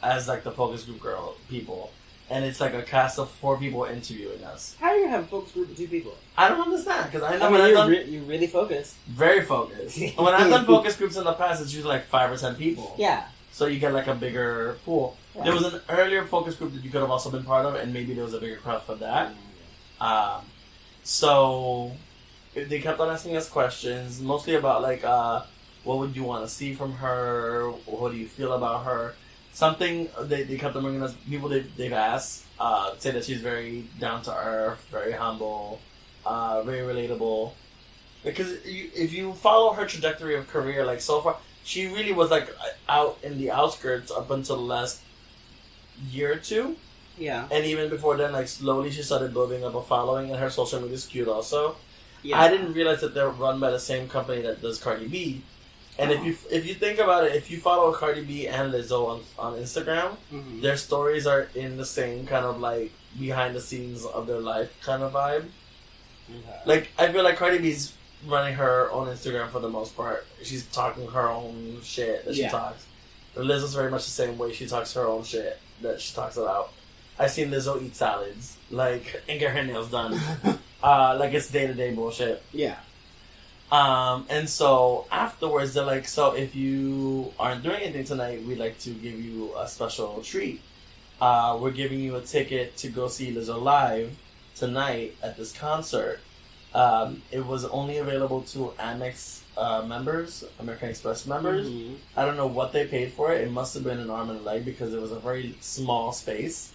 as like the focus group girl people. And it's like a cast of four people interviewing us. How are you gonna have a focus group of two people? I don't understand because I know I when mean, I've you're, done re- you're really focused. very focused. when I've done focus groups in the past, it's usually like five or ten people. Yeah. So you get like a bigger pool. Yeah. There was an earlier focus group that you could have also been part of, and maybe there was a bigger crowd for that. Um, so they kept on asking us questions, mostly about like, uh, what would you want to see from her? What do you feel about her? Something they, they kept on bringing us people they, they've asked uh, say that she's very down to earth, very humble, uh, very relatable. Because you, if you follow her trajectory of career, like so far, she really was like out in the outskirts up until the last year or two. Yeah. And even before then, like slowly she started building up a following, and her social media is cute also. Yeah. I didn't realize that they're run by the same company that does Cardi B. And if you if you think about it, if you follow Cardi B and Lizzo on, on Instagram, Mhm. their stories are in the same kind of like behind the scenes of their life kind of vibe. Like I feel like Cardi B's running her own Instagram for the most part. She's talking her own shit that she Yeah. talks. But Lizzo's very much the same way. She talks her own shit that she talks about. I've seen Lizzo eat salads, like and get her nails done. uh, like it's day to day bullshit. yeah. Um, and so afterwards, they're like, so if you aren't doing anything tonight, we'd like to give you a special treat. Uh, we're giving you a ticket to go see Lizzo live tonight at this concert. Um, it was only available to Amex uh, members, American Express members. Mhm. I don't know what they paid for it. It must have been an arm and a leg because it was a very small space.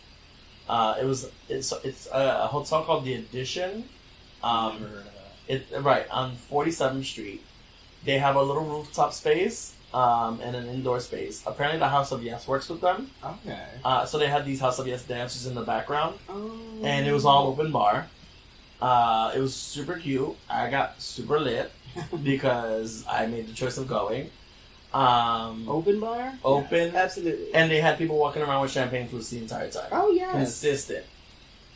Uh, it was it's it's a, a hotel called the Edition. Um, it right on Forty Seventh Street. They have a little rooftop space um, and an indoor space. Apparently, the House of Yes works with them. Okay. Uh, so they had these House of Yes dancers in the background, Oh. and it was all open bar. Uh, it was super cute. I got super lit because I made the choice of going. Um, open bar. Open. Yes, absolutely. and they had people walking around with champagne flutes the entire time. oh yeah. Consistent.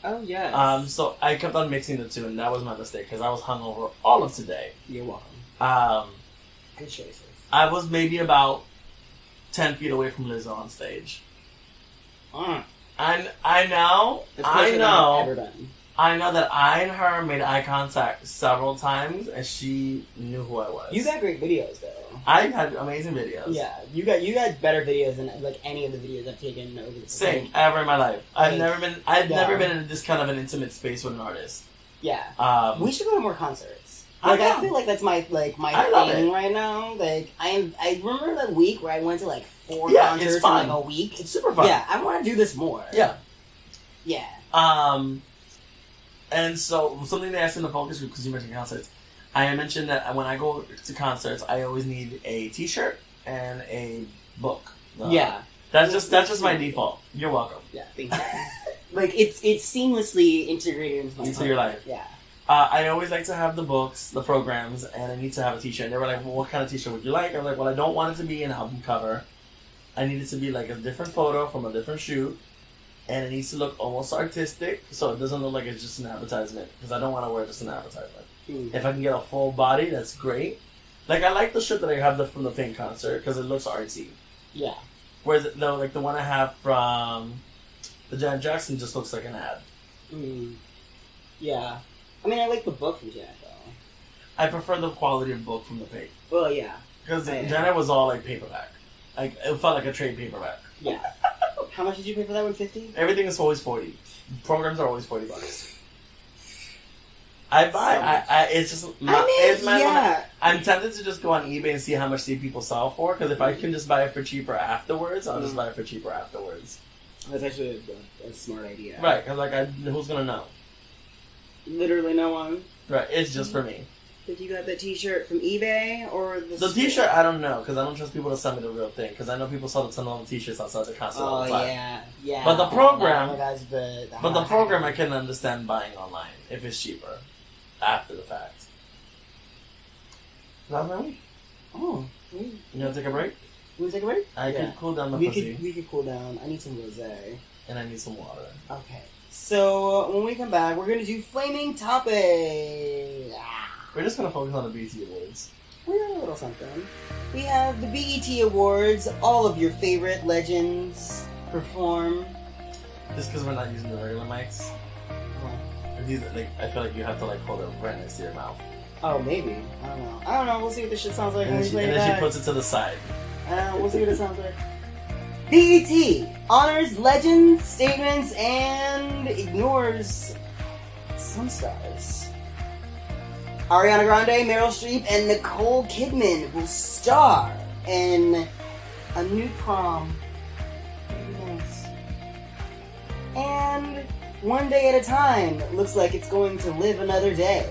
Oh yes. Um, so I kept on mixing the two, and that was my mistake because I was hungover all of today. You're welcome. Um, Good choices. I was maybe about ten feet away from Lizzo on stage. Mm. And I know, I closer than I've ever know. I know that I and her made eye contact several times, and she knew who I was. You got great videos though. I had amazing videos. Yeah, you got you got better videos than like any of the videos I've taken over the Same ever in my life. I've Like, never been. I've yeah. never been in this kind of an intimate space with an artist. Yeah, Um, we should go to more concerts. Like I, know. feel like that's my like my I thing right now. Like I am. I remember that week where I went to like four Yeah, concerts in like a week. it's super fun. Yeah, I want to do this more. Yeah. yeah. Um, and so something they asked in the focus group because you mentioned concerts, I mentioned that when I go to concerts, I always need a T-shirt and a book. Uh, yeah, that's just that's just my default. You're welcome. yeah. Thank you. like it's it's seamlessly integrated into Into your life. Yeah. Uh, I always like to have the books, the programs, and I need to have a T-shirt. And they were like, "Well, what kind of T-shirt would you like?" I'm like, "Well, I don't want it to be an album cover. I need it to be like a different photo from a different shoot, and it needs to look almost artistic, so it doesn't look like it's just an advertisement. Because I don't want to wear just an advertisement. Mm. If I can get a full body, that's great. Like I like the shirt that I have the, from the Pink concert because it looks artsy. Yeah. Whereas the like the one I have from the Janet Jackson just looks like an ad. Mm. Yeah. I mean, I like the book from Janet though. I prefer the quality of book from the Pink Well, yeah. because Yeah. Janet was all like paperback. Like it felt like a trade paperback. Yeah. How much did you pay for that one? Fifty. Everything is always forty. Programs are always forty bucks. I buy. I, I. It's just. My, I mean, it's my yeah. I'm tempted to just go on eBay and see how much these people sell for. Because if I can just buy it for cheaper afterwards, I'll just Mhm. buy it for cheaper afterwards. That's actually a, a smart idea. Right? Because like, I, who's gonna know? Literally no one. Right? It's just for me. If you got the T-shirt from eBay or the The T-shirt, I don't know because I don't trust people to send me the real thing. Because I know people sell the ton of T-shirts outside the concert all Oh the time. yeah, yeah. But the program- guys, the, the But the program, I can understand buying online if it's cheaper after the fact. That was my week. Oh, we, You want to take a break? we take a break. I Yeah. can cool down my we pussy, could we could cool down. I need some rosé. and I need some water. Okay. So when we come back, we're gonna do flaming topic. Ah, We're just gonna focus on the BET Awards. we got a little something. We have the BET Awards. All of your favorite legends perform. Just because we're not using the regular mics. These, like, I feel like you have to like hold it right next to your mouth, Oh, maybe. I don't know. I don't know. We'll see what this shit sounds like and then, she, and then she puts it to the side. Uh, we'll see what it sounds like. BET honors legends, statements, and ignores some stars. Ariana Grande, Meryl Streep, and Nicole Kidman will star in a new prom. Nice. And one day at a time, looks like it's going to live another day.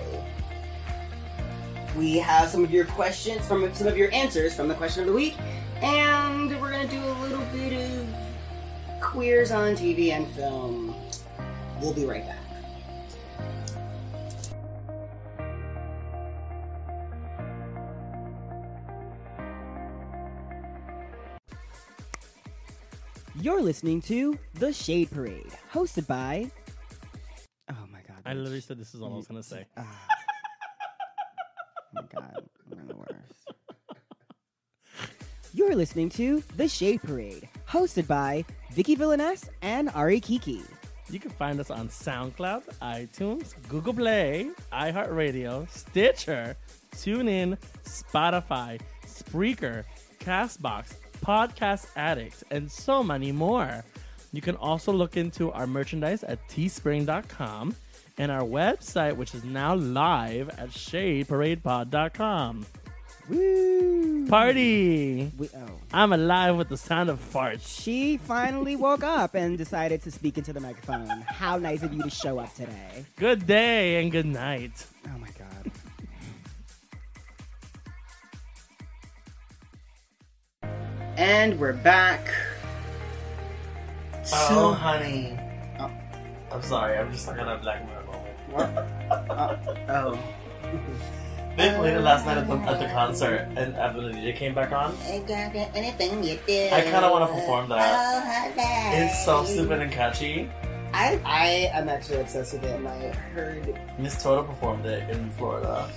We have some of your questions from some of your answers from the question of the week, and we're gonna do a little bit of queers on TV and film. We'll be right back. You're listening to The Shade Parade, hosted by. My god. I literally said this is all I was gonna say. Oh my god, I'm the worst. You're listening to The Shade Parade, hosted by Viki Villainess and Ari Kiki. You can find us on SoundCloud, iTunes, Google Play, iHeartRadio, Stitcher, TuneIn, Spotify, Spreaker, Castbox, Podcast Addict, and so many more. You can also look into our merchandise at teespring.com and our website, which is now live at shadeparadepod.com. Woo! Party! We, oh. I'm alive with the sound of farts. She finally woke up and decided to speak into the microphone. How nice of you to show up today. Good day and good night. Oh my god. and we're back. Oh, honey. Oh. I'm sorry. I'm just stuck on a black mirror moment. What? oh. They played it last night at the, at the concert, and after the DJ came back on, Anything you do. I kind of want to perform that. Oh, it's so stupid and catchy. I, I am actually obsessed with it, and I heard, Miss Toto performed it in Florida.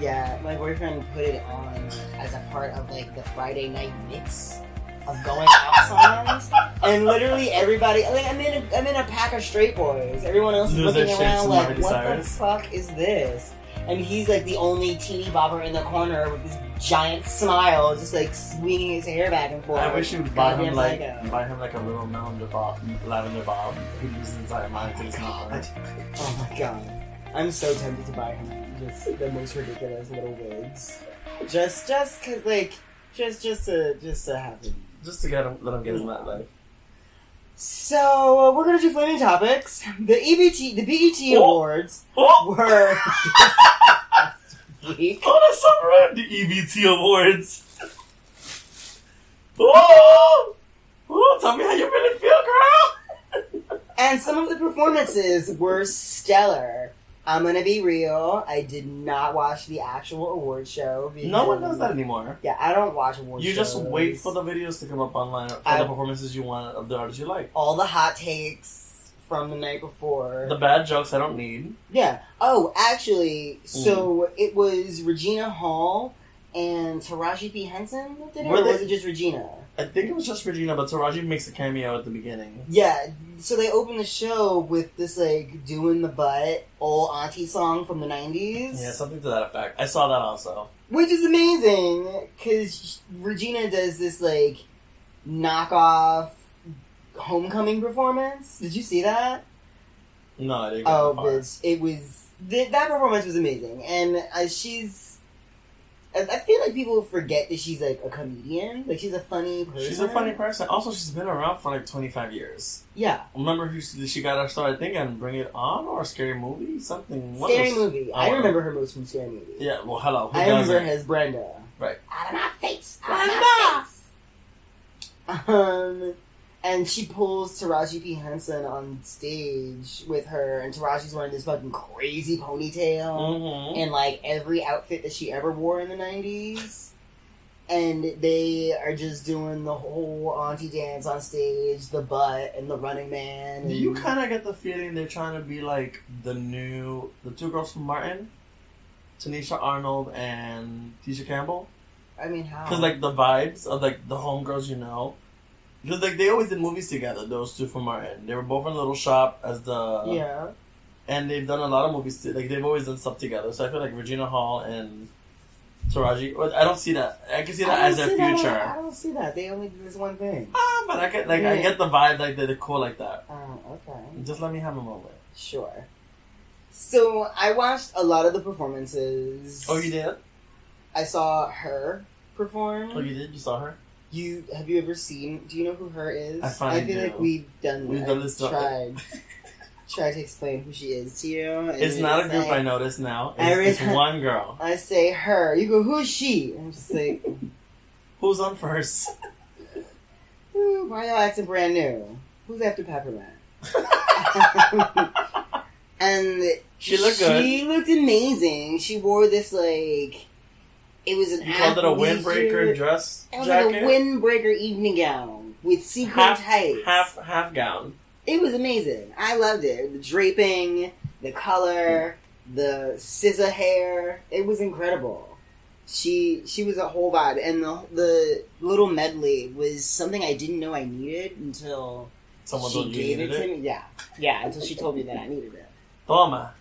yeah, my boyfriend put it on as a part of like the Friday night mix of going out songs, and literally everybody, like I'm in a, I'm in a pack of straight boys. Everyone else is looking around like, what Cyrus." the fuck is this? And he's like the only teeny bobber in the corner with this giant smile, just like swinging his hair back and forth. I wish you would buy him like psycho. buy him like a little lavender bob, lavender bob. He uses inside mine to his God. Oh my god. I'm so tempted to buy him just the most ridiculous little wigs. Just just cause like just just to just to have him. Just to get let him get his life. So uh, we're gonna do flaming topics. The EBT the BET Oh. awards Oh, were last week. oh, that's so. The EBT awards. Oh, oh, tell me how you really feel, girl. And some of the performances were stellar. I'm gonna be real, I did not watch the actual award show. No one does that anymore. Yeah, I don't watch award You shows. just wait for the videos to come up online for I- the performances you want of the artists you like. all the hot takes from the night before. The bad jokes I don't need. yeah. Oh, actually, so Mm. it was Regina Hall and Taraji P Henson that did it, Were or they- was it just Regina? I think it was just Regina, but Taraji makes a cameo at the beginning. Yeah. So they opened the show with this like doing the butt old auntie song from the '90s. Yeah, something to that effect. I saw that also. Which is amazing because Regina does this like knockoff homecoming performance. Did you see that? No, I didn't. Oh, bitch! It was th- that performance was amazing, and uh, she's. I I feel like people forget that she's like a comedian. Like she's a funny person. She's a funny person. Also, she's been around for like 25 years. Yeah, Remember who she, she got her start, I think, on Bring It On or Scary Movie? Something. of scary those- movie. I Oh. remember her most from Scary Movie. Yeah, well, hello. Who I remember her as Brenda. Right. Out of my face. Out of my face. Um, and she pulls Taraji P Henson on stage with her, and Taraji's wearing this fucking crazy ponytail Mhm. and like every outfit that she ever wore in the nineties. And they are just doing the whole auntie dance on stage, the butt and the running man. And Do you kind of get the feeling they're trying to be like the new, the two girls from Martin? Tichina Arnold and Tisha Campbell? I mean, how? Because, like, the vibes of, like, the homegirls you know. Because, like, they always did movies together, those two from Martin. They were both in a Little Shop as the. yeah, And they've done a lot of movies, too. like, they've always done stuff together. So I feel like Regina Hall and Taraji. I don't see that. I can see that as their see that- future. I don't see that. They only do this one thing. Ah, but I get, like, I get the vibe, like, they're cool like that. Oh, okay. Just let me have a moment. Sure. So I watched a lot of the performances. Oh, you did? I saw her perform. Oh, you did? You saw her? You have you ever seen? Do you know who her is? I finally feel do. like we've done. We've done this. Tried. tried to explain who she is to you. It's not a group like- I notice now. It's, it's one girl. I say her. You go, who's she? I'm just like, Who's on first? Ooh, why y'all acting brand new? Who's after Peppermint? and She looked good. She looked amazing. She wore this like it was an You called it a windbreaker dress It was jacket? like a windbreaker evening gown with sequin half, tights. half, half gown. It was amazing. I loved it. The draping, the color, the scissor hair. It was incredible. She she was a whole vibe, and the the little medley was something I didn't know I needed until Someone she told you you gave it to it. me. Yeah, yeah. Until she told me that I needed it. Toma.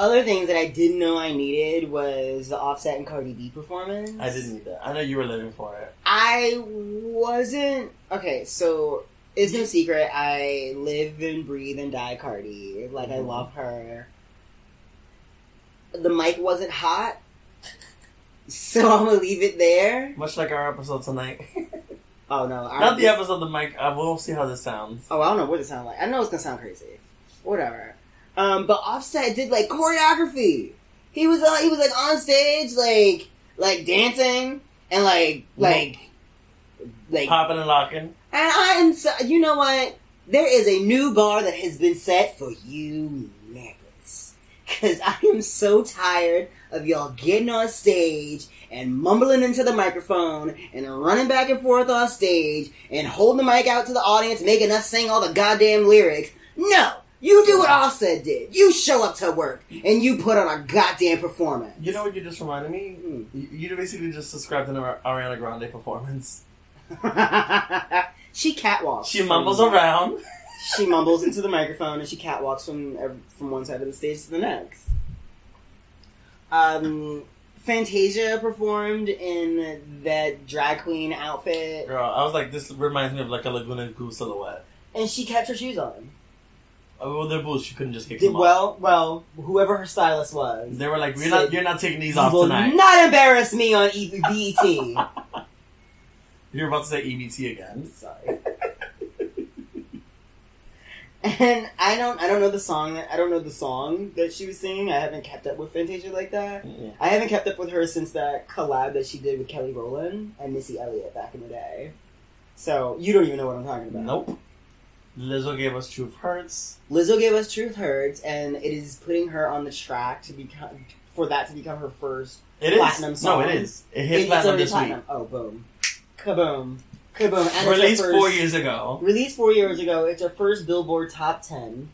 Other things that I didn't know I needed was the Offset and Cardi B performance. I didn't need that. I know you were living for it. I wasn't okay. So it's no secret. I live and breathe and die Cardi. Like I Mhm. love her. The mic wasn't hot, so I'm gonna leave it there. Much like our episode tonight. Oh no, I- Not the episode, the mic. Uh, we'll see how this sounds. Oh, I don't know what it sounds like. I know it's gonna sound crazy. Whatever. Um, but Offset did like choreography. He was uh, he was like on stage, like like dancing and like like like. Popping and locking. And I am so. You know what? There is a new bar that has been set for you niggas. Cause I am so tired of y'all getting on stage and mumbling into the microphone and running back and forth on stage and holding the mic out to the audience, making us sing all the goddamn lyrics. No! You do what Offset did. You show up to work and you put on a goddamn performance. You know what you just reminded me? Hmm. You, basically just described an Ar- Ariana Grande performance. she catwalks. She mumbles around. She mumbles into the microphone and she catwalks from from one side of the stage to the next. Um, Fantasia performed in that drag queen outfit, Girl, I was like, this reminds me of like a Laguna Goose silhouette. and she kept her shoes on. Oh, well, they're boots. She couldn't just kick them off. well, well, whoever her stylist was. They were like, "You're not, you're not taking these "You off will tonight." not embarrass me on E- BET. You're about to say EBT again. Sorry. And I don't, I don't know the song. That, I don't know the song that she was singing. I haven't kept up with Fantasia like that. I haven't kept up with her since that collab that she did with Kelly Rowland and Missy Elliott back in the day. So you don't even know what I'm talking about. Nope. Lizzo gave us Truth Hurts. Lizzo gave us Truth Hurts, and it is putting her on the track to become for that to become her first. It is. Platinum song. No, it is. It hit It- platinum this platinum. week. Oh, boom, kaboom, kaboom! And Released first- four years ago. Released four years ago. It's her first Billboard Top Ten.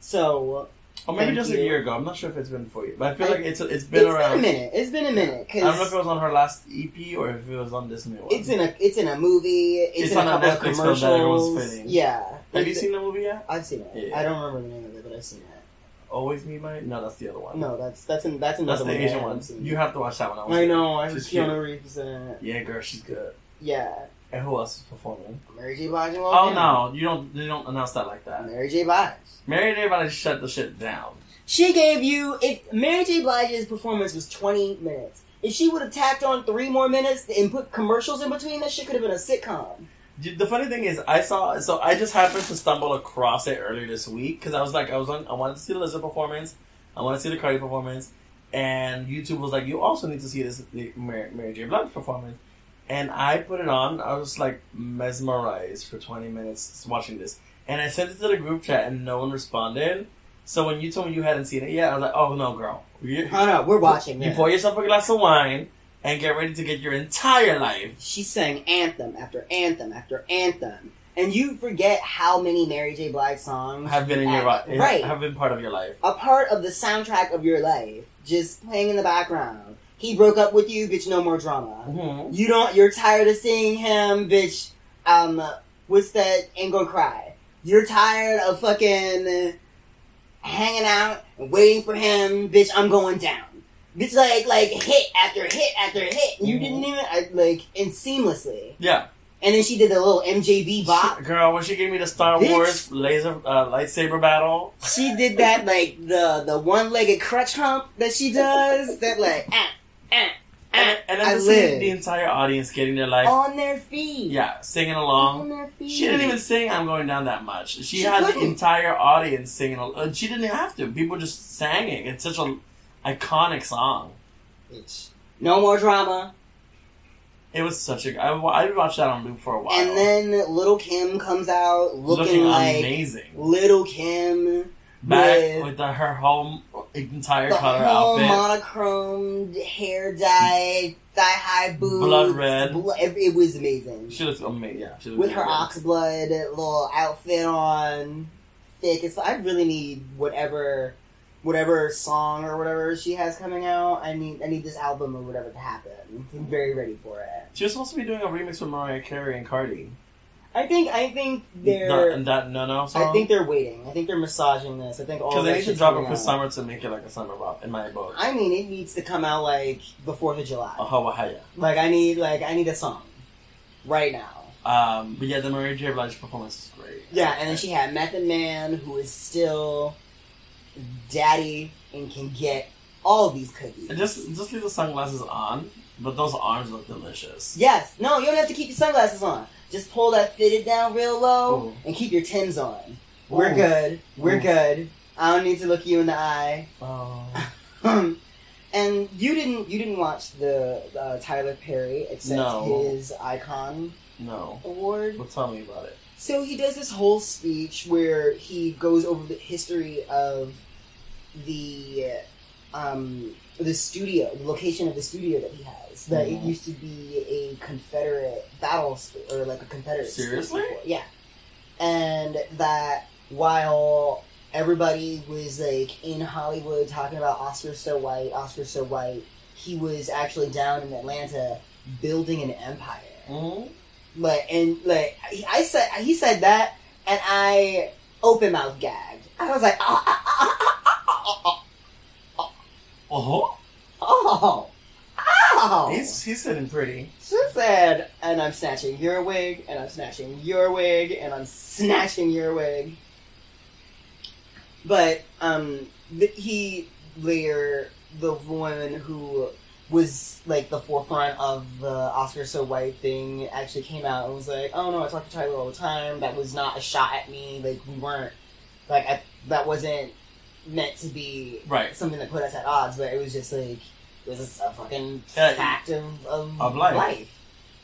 So Or maybe Thank just a year ago. I'm not sure if it's been four years. But I feel I- like it's it's been it's around. been a minute. It's been a minute I don't know if it was on her last EP or if it was on this new one. it's in a it's in a movie. It's, It's in on a a couple of Netflix film that everyone's commercials. fitting. Yeah. Have you seen the movie yet? I've seen it. Yeah. I don't remember the name of it, but I've seen it. Always Me Might? No, that's the other one. No, that's that's an, that's That's another the one. I Asian one. You have to watch that one. I know. I She's Keanu Reeves in it. Yeah, girl, she's good. Yeah. And who else is performing? Mary J. Blige. and Oh no, you don't. You don't announce that like that. Mary J. Blige. Mary J. Blige shut the shit down. She gave you if Mary J. Blige's performance was twenty minutes. If she would have tacked on three more minutes and put commercials in between, that shit could have been a sitcom. The funny thing is, I saw. So I just happened to stumble across it earlier this week because I was like, I was on. I wanted to see the Lizzo performance. I wanted to see the Cardi performance, and YouTube was like, you also need to see this Mary, Mary J. Blige performance. And I put it on. I was like mesmerized for twenty minutes watching this, and I sent it to the group chat, and no one responded. So when you told me you hadn't seen it yet, I was like, oh no, girl, you, Oh no, we're watching. you this. pour yourself a glass of wine and get ready to get your entire life. She sang anthem after anthem after anthem, and you forget how many Mary J. Blige songs Have been in your life, right. Have been part of your life. a part of the soundtrack of your life, just playing in the background. He broke up with you, bitch. No more drama. Mm-hmm. You don't. You're tired of seeing him, bitch. Um, what's that? Ain't gonna cry. You're tired of fucking hanging out and waiting for him, bitch. I'm going down. Bitch, like like hit after hit after hit. You Mhm. didn't even I, like and seamlessly. Yeah, And then she did the little MJB bop. Girl. When she gave me the Star Bitch. Wars laser uh, lightsaber battle, She did that like the the one legged crutch hump that she does. That like ah, and, and then I live the entire audience getting their life, on their feet. yeah, singing along. on along. their feet. She didn't even sing "I'm Going Down" that much. She, She had the couldn't. entire audience singing. uh, She didn't have to. People just sang it. It's such a iconic song. Bitch. No more drama. It was such a. I, watched that on loop for a while. And then Lil' Kim comes out looking, looking like amazing. Lil' Kim. Back with with the, her whole entire the color outfit. monochromed hair dye, thigh high boots, Blood red. it, it was amazing. She looks amazing. Yeah, she looks With her good. oxblood little outfit on, thick. It's I really need whatever, whatever song or whatever she has coming out. I need I need this album or whatever to happen. I'm very ready for it. She was supposed to be doing a remix with Mariah Carey and Cardi. I think I think they're and that no no song. I think they're waiting. I think they're massaging this. I think all because they need to drop it for out. summer to make it like a summer pop in my book. I mean, it needs to come out like before the July. Oh, Hawaii. Like I need like I need a song right now. Um, but yeah, the Mary J. Blige performance is great. Yeah, and then she had Method Man, who is still daddy and can get all these cookies. And just just leave the sunglasses on, but those arms look delicious. Yes, no, you don't have to keep your sunglasses on. Just pull that fitted down real low Ooh. and keep your Tims on. We're Ooh. good. We're Ooh. good. I don't need to look you in the eye. Oh. and you didn't you didn't watch the uh, Tyler Perry accept No. his icon No. award. Well, tell me about it. So he does this whole speech where he goes over the history of the um, the studio, the location of the studio that he has. That it Mhm. used to be a Confederate battle sp- or like a Confederate. Seriously? Yeah, and that while everybody was like in Hollywood talking about Oscar so white, Oscar so white, he was actually down in Atlanta building an empire Mm-hmm. like and like he- I said he said that and I open mouth gagged. I was like, oh, oh, oh, oh, Oh, oh, oh. he's he's sitting pretty. She said, and I'm snatching your wig, and I'm snatching your wig, and I'm snatching your wig. But um, th- he later the woman who was like the forefront of the Oscar so white thing actually came out and was like, "Oh no, I talk to Tyler all the time. That was not a shot at me. Like we weren't like I, that wasn't meant to be Right. something that put us at odds, but it was just like it was a fucking Yeah, fact of, of, of life.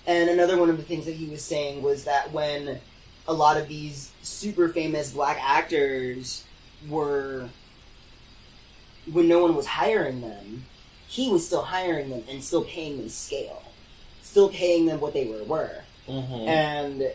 And another one of the things that he was saying was that when a lot of these super famous black actors were when no one was hiring them, he was still hiring them and still paying them scale. Still paying them what they were worth. Mm-hmm. And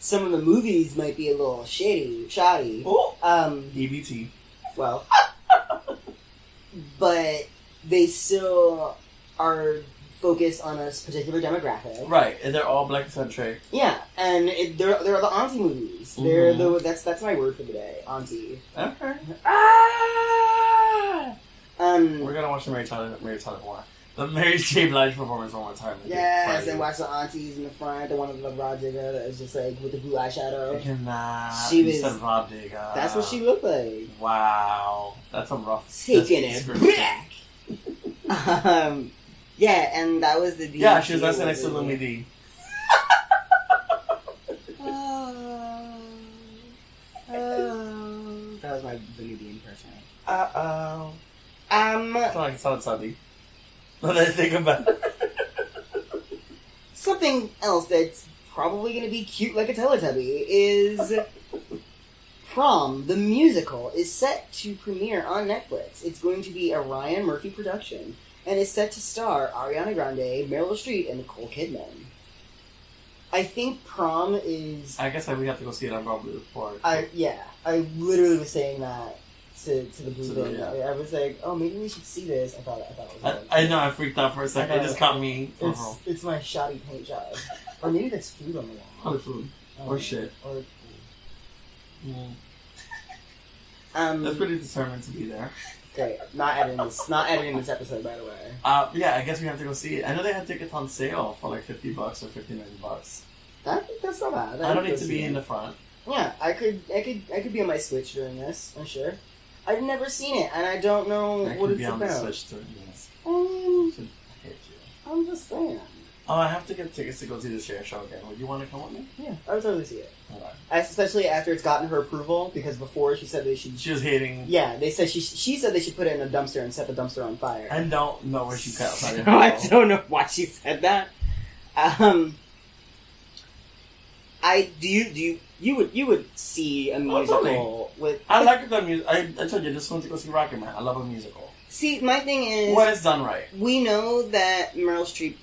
some of the movies might be a little shady, shoddy. oh, Um, EBT. well, but they still are focused on a particular demographic. Right, and they're all black centric. Yeah, and it, they're they're the auntie movies. They're Mhm. the that's that's my word for the day, auntie. Okay. Ah! Um, We're gonna watch the Mary Tyler Mary Tyler more. The Mary J. Blige performance one more time. Yes, and watch the aunties in the front. The one of the Rod Digger that is just like with the blue eyeshadow. cannot. She was- said Rob Digger. That's what she looked like. Wow, that's a rough. Taking it. Um, yeah, and that was the D. Yeah, she was BET dancing next to. Lumi D. Oh, oh. That was my Boogie Bean impression. Uh oh. Um, It's like Salad Sunday. Now that I think about it. something else that's probably going to be cute like a Teletubby is Prom, the musical, is set to premiere on Netflix. It's going to be a Ryan Murphy production and is set to star Ariana Grande, Meryl Streep, and Nicole Kidman. I think Prom is I guess I, would have to go see it on Broadway Report. I yeah, I literally was saying that to, to the blue bin. yeah. I, I was like, oh, maybe we should see this. I thought I thought it was. I, I know I freaked out for a second. It just caught me. It's it's my shoddy paint job, or maybe there's food on the wall. Probably food. Um, Or shit. Or Mm. um, That's pretty determined to be there. great. Not editing this. Not editing this episode, by the way. Uh, yeah, I guess we have to go see it. I know they have tickets on sale for like fifty bucks or fifty nine bucks. That, that's not bad. I don't need to be in the front. Yeah, I could. I could. I could be on my Switch during this. I'm sure. I've never seen it, and I don't know I what could it's be on the. Switch during this. Um, Should hate you. I'm just saying. Oh, I have to get tickets to go see the Cher show again. Would you want to come with me? Yeah, I would totally see it. Okay. Especially after it's gotten her approval, because before she said they should. She was hating. Yeah, they said she she said they should put it in a dumpster and set the dumpster on fire. I don't know where she got So. I don't know why she said that. Um, I do you do you you would you would see a Oh, musical with I like the music. I, I told you, I just went to go see Rocket Man. I love a musical. see my thing is When it's done right. we know that Meryl Streep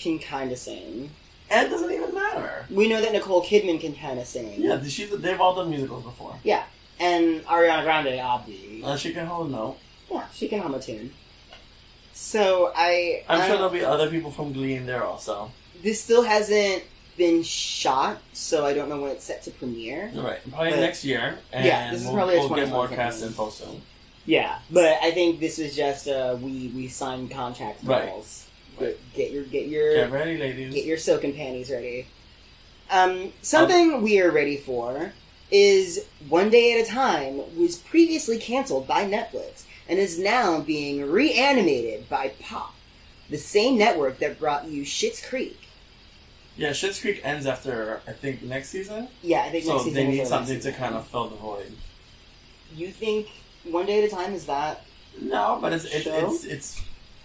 can kind of sing. And it doesn't even matter. We know that Nicole Kidman can kind of sing. Yeah, she's, they've all done musicals before. Yeah, and Ariana Grande, obviously. Uh, she can hold a note. yeah, she can hum a tune. So I I'm I- sure there'll be other people from Glee in there also. this still hasn't been shot, so I don't know when it's set to premiere. Right, probably But- next year. And Yeah, this is we'll, probably a we'll get more cast info soon. Yeah, but I think this is just uh, we we signed contract Right. calls. Get, get your get your Get ready, ladies. get your silken panties ready. Um, something we are ready for is One Day at a Time was previously canceled by Netflix and is now being reanimated by Pop, the same network that brought you Schitt's Creek. yeah, Schitt's Creek ends after I think next season, Yeah, I think so next season they need something to kind of fill the void. You think One Day at a Time is that? No, but it's it's it's, it's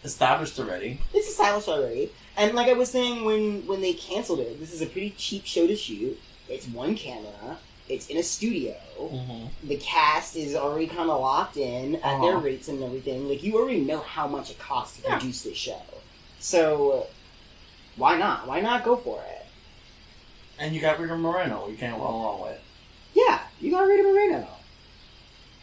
established already. It's established already, and like I was saying when when they canceled it, this is a pretty cheap show to shoot. It's one camera. It's in a studio. Mm-hmm. the cast is already kind of locked in at their Uh-huh. rates and everything. Like you already know how much it costs to Yeah. produce this show, so why not? Why not go for it? And you got Rita Moreno. You can't go wrong with. Yeah, you got Rita Moreno,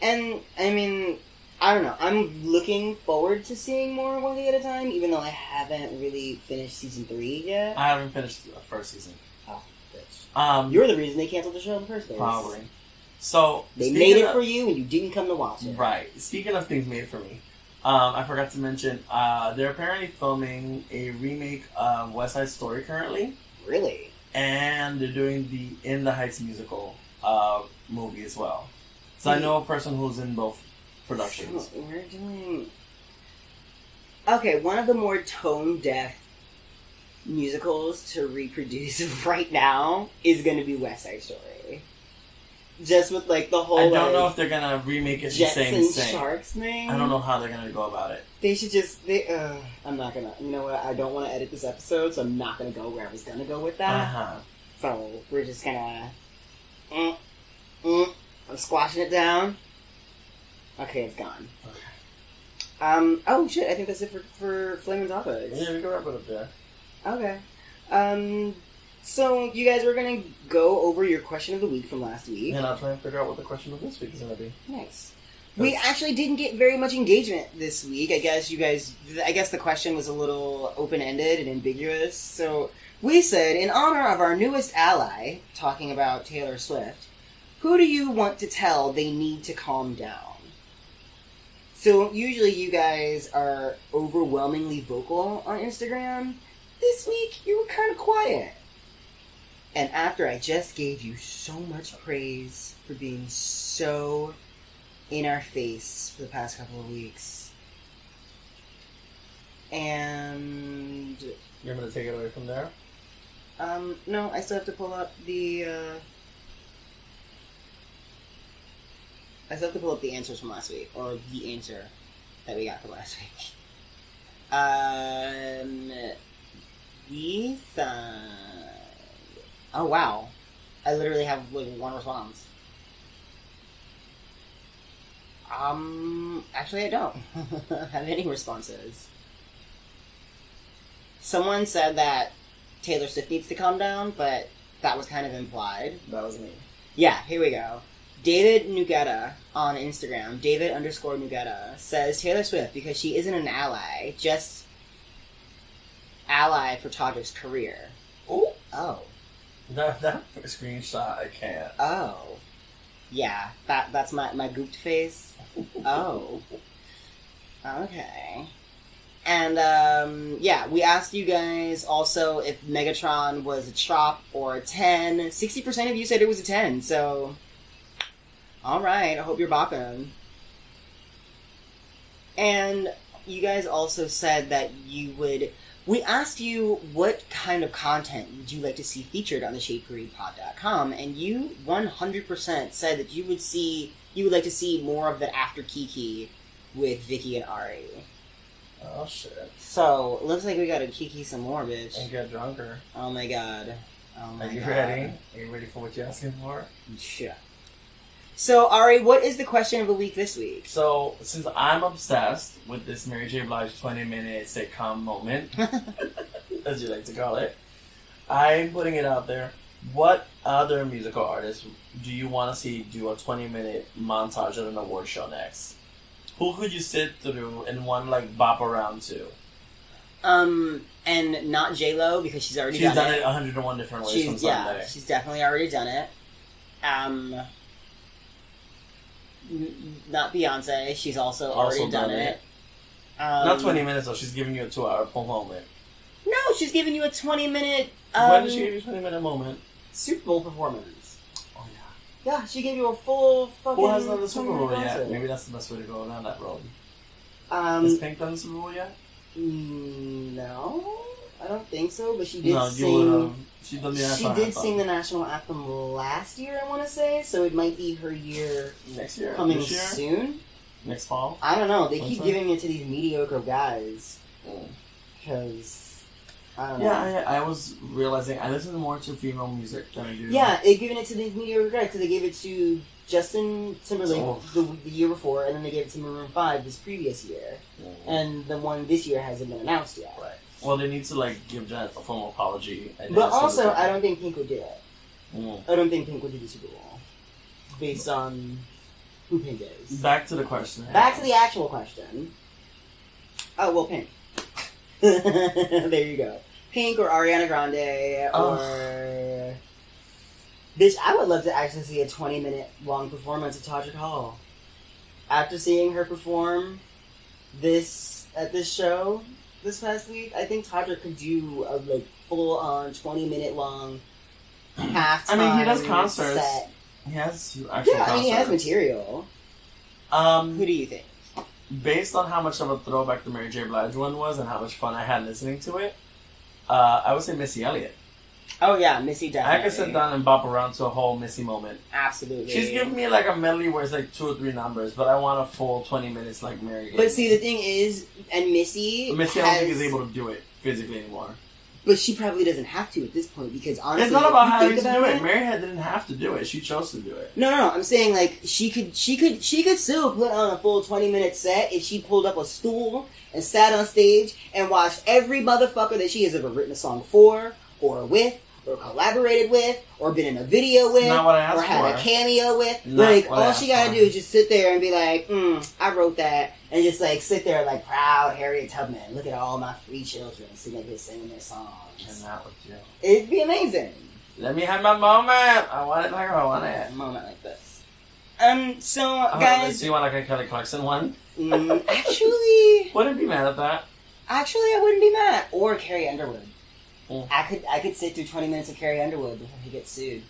and I mean, I don't know. I'm looking forward to seeing more one day at a time, even though I haven't really finished season three yet. I haven't finished the first season. Bitch. Um, You're the reason they canceled the show in the first place. probably. So They made it of- for you, and you didn't come to watch it. Right. Speaking of things made for me, um, I forgot to mention uh, they're apparently filming a remake of West Side Story currently, Really? and they're doing the In the Heights musical uh, movie as well. So I know a person who's in both productions. So we're doing. Okay, one of the more tone deaf musicals to reproduce right now is going to be West Side Story. Just with like the whole I don't know if they're gonna remake it the Jets same and thing. Sharks thing. I don't know how they're gonna go about it. They should just. They. Uh, I'm not gonna. You know what? I don't want to edit this episode, so I'm not gonna go where I was gonna go with that. Uh-huh. So we're just gonna. Mm, mm, I'm squashing it down. Okay, it's gone. Okay. Um. Oh shit! I think that's it for for flaming topics. Yeah, we can wrap it up there. Okay. Um. So you guys are gonna go over your question of the week from last week. And I'll try and figure out what the question of this week is gonna be. Nice. We actually didn't get very much engagement this week. I guess you guys. I guess the question was a little open ended and ambiguous. So we said, in honor of our newest ally, talking about Taylor Swift, who do you want to tell they need to calm down? So usually you guys are overwhelmingly vocal on Instagram. This week you were kind of quiet. And after I just gave you so much praise for being so in our face for the past couple of weeks. And You're gonna take it away from there. um no, I still have to pull up the uh I still have to pull up the answers from last week, or the answer that we got from last week. Um uh, Oh wow. I literally have like one response. Um, actually, I don't have any responses. Someone said that Taylor Swift needs to calm down, but that was kind of implied. That was me. Yeah, here we go. David Nugetta on Instagram, David underscore Nugetta, says Taylor Swift because she isn't an ally, just ally for Todrick's career. Oh, Oh. that that screenshot I can't. Oh. Yeah, that that's my, my gooped face. Oh. Okay. And um, yeah, we asked you guys also if Megatron was a chop or a 10. 60% of you said it was a 10, so. Alright, I hope you're bopping. And you guys also said that you would. We asked you what kind of content would you like to see featured on the ShadeParadePod.com, and you 100% said that you would see you would like to see more of the After Kiki with Viki and Ari. Oh shit. So looks like we gotta Kiki some more, bitch. And get drunker. Oh my god. Oh my Are you god. ready? Are you ready for what you're asking for? Yeah. So Ari, what is the question of the week this week? So, since I'm obsessed with this Mary J. Blige 20 minute sitcom moment, as you like to call it, I'm putting it out there. What other musical artists do you want to see do a 20 minute montage at an award show next? Who could you sit through and one like bop around to? Um, and not J Lo because she's already She's done, done it. it 101 different ways from She's yeah, she's definitely already done it. Um, not Beyonce. She's also, Also already done, done it. it. Um, Not 20 minutes though. She's giving you a two-hour full moment. No, she's giving you a twenty minute um, when did she give you a 20 minute moment? Super Bowl performance. Oh yeah. Yeah, she gave you a full fucking. Who hasn't done the Super Bowl yet? Maybe that's the best way to go around that road. Um, Has Pink done the Super Bowl yet? mm, no, I don't think so. But she did no, sing. would have. She She did sing the national anthem last year, I want to say, so it might be her year next year. coming year, soon. next fall. I don't know. They What's keep that? giving it to these mediocre guys because I don't know. Yeah, I, I was realizing I listen more to female music than I do. Yeah, they're giving it to these mediocre guys because they gave it to Justin Timberlake Oh. the, the year before, and then they gave it to Maroon Five this previous year, Mm. and the one this year hasn't been announced yet. Right. Well, they need to like give Janet a formal apology. and But also, I don't think Pink would do it. Mm. I don't think Pink would do the Super Bowl based on who Pink is. Back to the question. Back to the actual question. Oh well, Pink. there you go. Pink or Ariana Grande or. Bitch, I would love to actually see a 20 minute long performance of Todrick Hall. After seeing her perform this at this show this past week, I think Todrick could do a like full on 20 minute long half I mean, he does concerts. Set. He has actual Yeah, I mean, he has material. Um, Who do you think? based on how much of a throwback the Mary J. Blige one was and how much fun I had listening to it, uh, I would say Missy Elliott. Oh yeah, Missy definitely. I could sit down and bop around to a whole Missy moment. Absolutely. She's giving me like a medley where it's like two or three numbers, but I want a full 20 minutes like Mary. But see, the thing is, and Missy, Missy, I don't think is able to do it physically anymore. But she probably doesn't have to at this point because honestly, it's not about you to about do it. Mary had didn't have to do it. She chose to do it. No, no, no. I'm saying like she could, she could, she could still put on a full 20 minute set if she pulled up a stool and sat on stage and watched every motherfucker that she has ever written a song for or with. Or collaborated with, or been in a video with, not what I asked or had a cameo with. Not like all she gotta for. do is just sit there and be like, mm, "I wrote that," and just like sit there like proud Harriet Tubman. Look at all my free children sitting singing their songs. Cannot with you. It'd be amazing. Let me have my moment. I want it like I want it. A moment like this. Um. So, Oh, guys, do you want like a Kelly Clarkson one? mm, actually, Wouldn't be mad at that. actually, I wouldn't be mad. Or Carrie Underwood. Mm. I could, I could sit through twenty minutes of Carrie Underwood before he gets sued.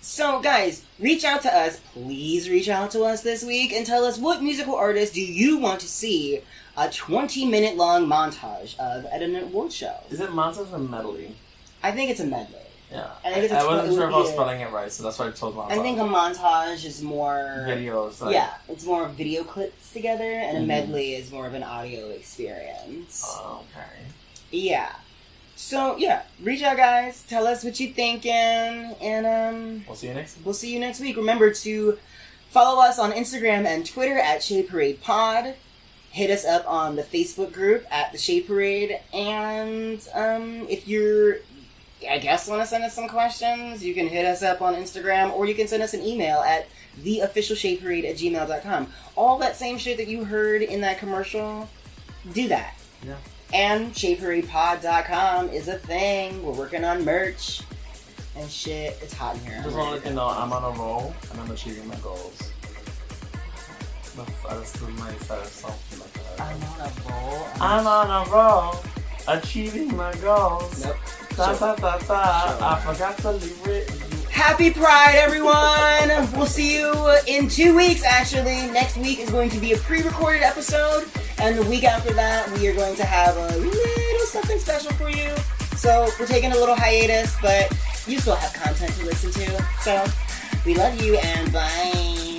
So, guys, reach out to us. Please reach out to us this week and tell us what musical artist do you want to see a 20 minute long montage of at an award show. Is it montage or medley? I think it's a medley. Yeah. I think it's a I wasn't sure if I was spelling it right, so that's why I told montage. I think a montage is more. videos. Like, yeah, it's more video clips together, and a Mhm. medley is more of an audio experience. Oh, okay. Yeah. So yeah, reach out, guys. Tell us what you're thinking, and um, We'll see you next. we'll see you next week. Remember to follow us on Instagram and Twitter at Shade Parade Pod. Hit us up on the Facebook group at the Shade Parade, and um, if you're, I guess, want to send us some questions, you can hit us up on Instagram, or you can send us an email at theofficialshadeparade at gmail.com. All that same shit that you heard in that commercial, do that. Yeah. And shadeparadepod.com is a thing. We're working on merch and shit. It's hot in here. Just want to let you know I'm on a roll and I'm achieving my goals. That's, my favorite song. Like that. I'm on a roll. I'm on a roll, achieving my goals. Nope. Da, da, da, da. I forgot to leave it. Happy Pride, everyone! We'll see you in two weeks, actually. Next week is going to be a pre recorded episode, and the week after that, we are going to have a little something special for you. So, we're taking a little hiatus, but you still have content to listen to. So, we love you, and bye.